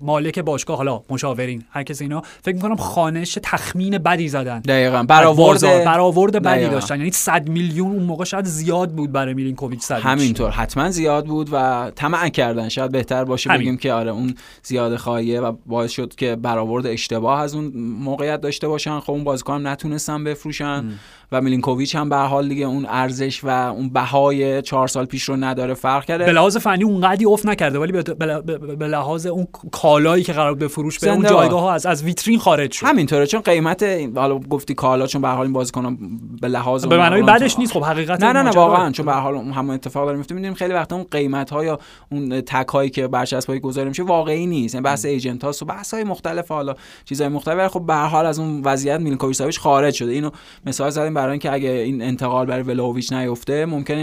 S1: مالک باشگاه حالا مشاورین هر کسی اینا فکر می‌کنم خانش تخمین بدی زدن.
S2: دقیقا. برآورد
S1: برآورد بدی
S2: دقیقاً.
S1: داشتن. یعنی 100 میلیون اون موقع شاید زیاد بود برای میلینکوویچ ساویچ
S2: همینطور. حتما زیاد بود و طمع کردن. شاید بهتر باشه
S1: همین.
S2: بگیم که آره اون زیاد خواهیه و باعث شد که برآورد اشتباه از اون موقعیت داشته باشن خب اون بازیکن هم نتونستن بفروشن. و میلینکوویچ هم به حال دیگه اون ارزش و اون بهای چهار سال پیش رو نداره فرق کرده
S1: به لحاظ فنی اونقدی افت نکرده ولی به- به به- به لحاظ اون کالایی که قرار به فروش بره اون. جایگاه ها از از ویترین خارج شد
S2: همینطوره چون قیمت حالا گفتی کالا چون به حال این بازیکن به لحاظ
S1: به
S2: اون-
S1: معنای
S2: اون-
S1: بعدش نیست خب حقیقت
S2: نه نه نه. واقعا چون به حال اون همون اتفاق داره میفته می‌دونیم خیلی وقتا اون قیمت ها یا اون تک هایی که برچسب گذاری میشه واقعی نیست یعنی بحث ایجنت هاست و بحث های مختلف حالا چیزهای مختلف خب به حال از اون وضعیت میلینکوویچ خارج شده اینو مثال زدیم برای اینکه اگه این انتقال برای ولوویچ نیفته ممکنه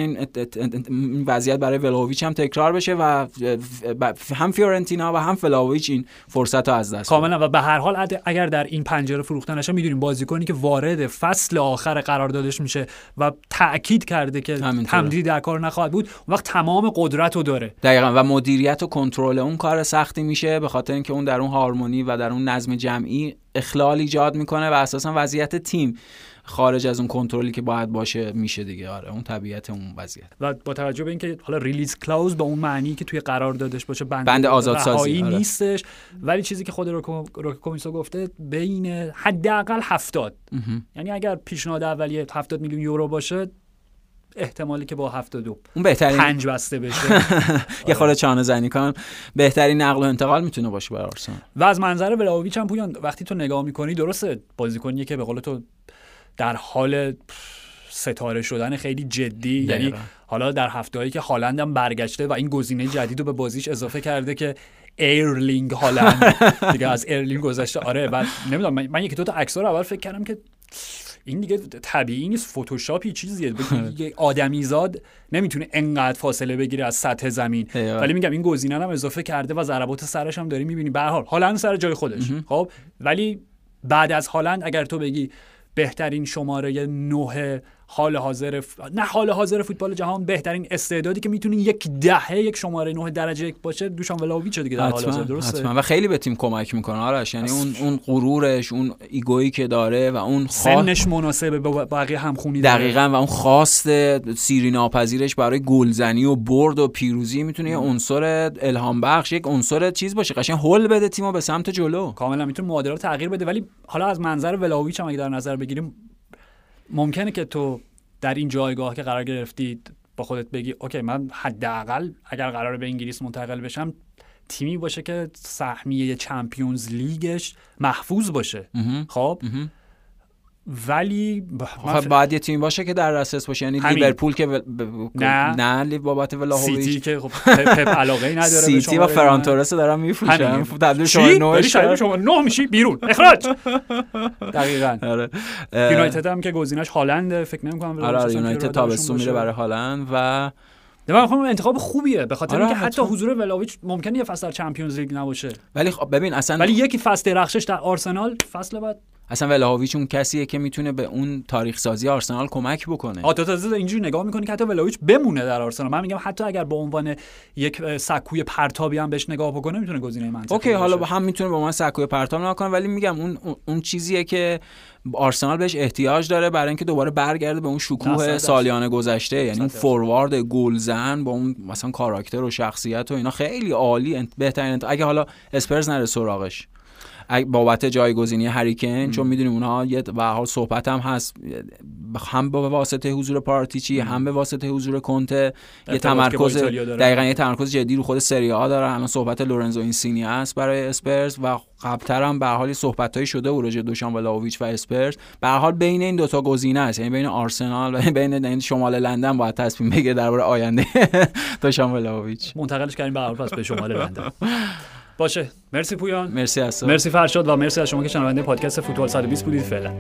S2: این, وضعیت برای ولوویچ هم تکرار بشه و هم فیورنتینا و هم ولوویچ این فرصت رو از دست.
S1: کاملا و به هر حال اگر در این پنجره فروختن نشه می‌دونیم بازیکنی که وارد فصل آخر قراردادش میشه و تاکید کرده که. تمدیدی در کار نخواهد بود اون وقت تمام قدرت رو داره
S2: دقیقا و مدیریت و کنترل اون کار سختی میشه به خاطر اینکه اون در اون هارمونی و در اون نظم جمعی اخلال ایجاد می‌کنه و اساسا وضعیت تیم خارج از اون کنترلی که باید باشه میشه دیگه. آره اون طبیعت اون وضعیت.
S1: و با توجه به اینکه حالا ریلیز کلاوز به اون معنی که توی قراردادش باشه بند,
S2: بند آزادسازی، آره.
S1: نیستش ولی چیزی که خود روکو روکو کومیسو گفته بین حداقل 70 یعنی اگر پیشنهاد اولیه 70 میلیون یورو باشه احتمالی که با 72
S2: اون بهترین
S1: پنج بسته بشه.
S2: یه خورده چانه زنی کنم بهترین نقل و انتقال می‌تونه باشه برای آرسنال.
S1: و از منظر ولاویچ هم پویان وقتی تو نگاه می‌کنی درسته بازیکنیه که به قول تو در حال ستاره شدن خیلی جدی یعنی
S2: دقیقاً.
S1: حالا در هفته‌هایی که هالند هم برگشته و این گزینه جدید رو به بازیش اضافه کرده که ایرلینگ هالند. دیگه از ایرلینگ گذشته آره و نمی‌دونم من, من یکی دو تا عکس رو اول فکر کردم که این دیگه طبیعی نیست فتوشاپی چیزیه. یه آدمیزاد نمی‌تونه انقدر فاصله بگیره از سطح زمین. ولی میگم این گزینه رو هم اضافه کرده و ضربات سرش هم داری می‌بینی. به هر حال هالند سر جای خودش. خب ولی بعد از هالند اگر تو بگی بهترین شماره نه حال حاضر ف... نه حال حاضر فوتبال جهان بهترین استعدادی که می‌تونه یک دهه یک شماره 9 درجه یک باشه دوشان ولاویچ دیگه در حال حاضر درسته؟
S2: حتما. و خیلی به تیم کمک می‌کنه آرش. یعنی اون اون غرورش اون ایگویی که داره و اون
S1: سنش مناسبه به بقیه همخونی
S2: دقیقا و اون خواست سیری ناپذیرش برای گلزنی و برد و پیروزی می‌تونه یه عنصر الهام بخش یک عنصر چیز باشه. قشنگ هول بده تیمو به سمت جلو.
S1: کاملا می‌تونه معادله تغییر بده. ولی حالا از منظر ولاویچ هم اگه در نظر بگیریم ممکنه که تو در این جایگاه که قرار گرفتی با خودت بگی okay من حداقل اگر قراره به انگلیس منتقل بشم تیمی باشه که سهمیه Champions League ش محفوظ باشه. خب؟ ولی
S2: خب باید یه تیم باشه که در دسترس باشه. یعنی لیورپول که ب... ب...
S1: نه.
S2: نه بابت ولاهویچ.
S1: سیتی که خب پپ علاقه ای نداره
S2: سیتی و فران تورس دارن میفروشن تبدیل شما
S1: نه شما شما نه میشی بیرون. اخراج. دقیقاً.
S2: آره.
S1: یونایتد هم که گزینش هالند فکر نمی‌کنم
S2: آره یونایتد تابستون میره برای هالند و
S1: من می‌خوام انتخاب خوبیه. به خاطر اینکه حتی حضور ولاویچ ممکنه یه فصل در Champions League نباشه.
S2: ولی خب ببین اصلا
S1: ولی یکی فصل درخشش در آرسنال فصل بعد.
S2: اصلا ولاویچ اون کسیه که می‌تونه به اون تاریخ سازی آرسنال کمک بکنه.
S1: آ تو تازه اینجوری نگاه می‌کنی که حتی ولاویچ بمونه در آرسنال. من میگم حتی اگر به عنوان یک سکوی پرتابی هم بهش نگاه بکنه می‌تونه گزینه منطقی
S2: okay حالا هم می‌تونه به عنوان سکوی پرتاب نگاه کنه ولی میگم اون اون چیزیه که آرسنال بهش احتیاج داره برای اینکه دوباره برگرده به اون شکوه سالیانه گذشته. یعنی اون فوروارد گلزن با اون مثلا کاراکتر و شخصیت و اینا خیلی عالی. بهترین اگه حالا اسپرز نره سراغش. بابت جایگزینی هریکن چون می‌دونیم اونها یه به حال صحبت هم هست. هم به واسطه حضور پارتیچی هم به واسطه حضور کنته. یه تمرکز دقیقا یه تمرکز جدی رو خود سری آ داره. الان صحبت لورنزو اینسینی است برای اسپرز و قبلتر هم به حال صحبتایی شده و راجع دوشان ولاویچ و اسپرز. به حال بین این دوتا گزینه است. یعنی بین آرسنال و بین این شمال لندن باید تصمیم بگیره درباره آینده دوشان ولاویچ.
S1: منتقلش کردیم به پس به شمال لندن. باشه. مرسی پویان.
S2: مرسی از
S1: مرسی فرشاد و مرسی از شما که شنونده پادکست فوتبال 120 بودید. فعلا.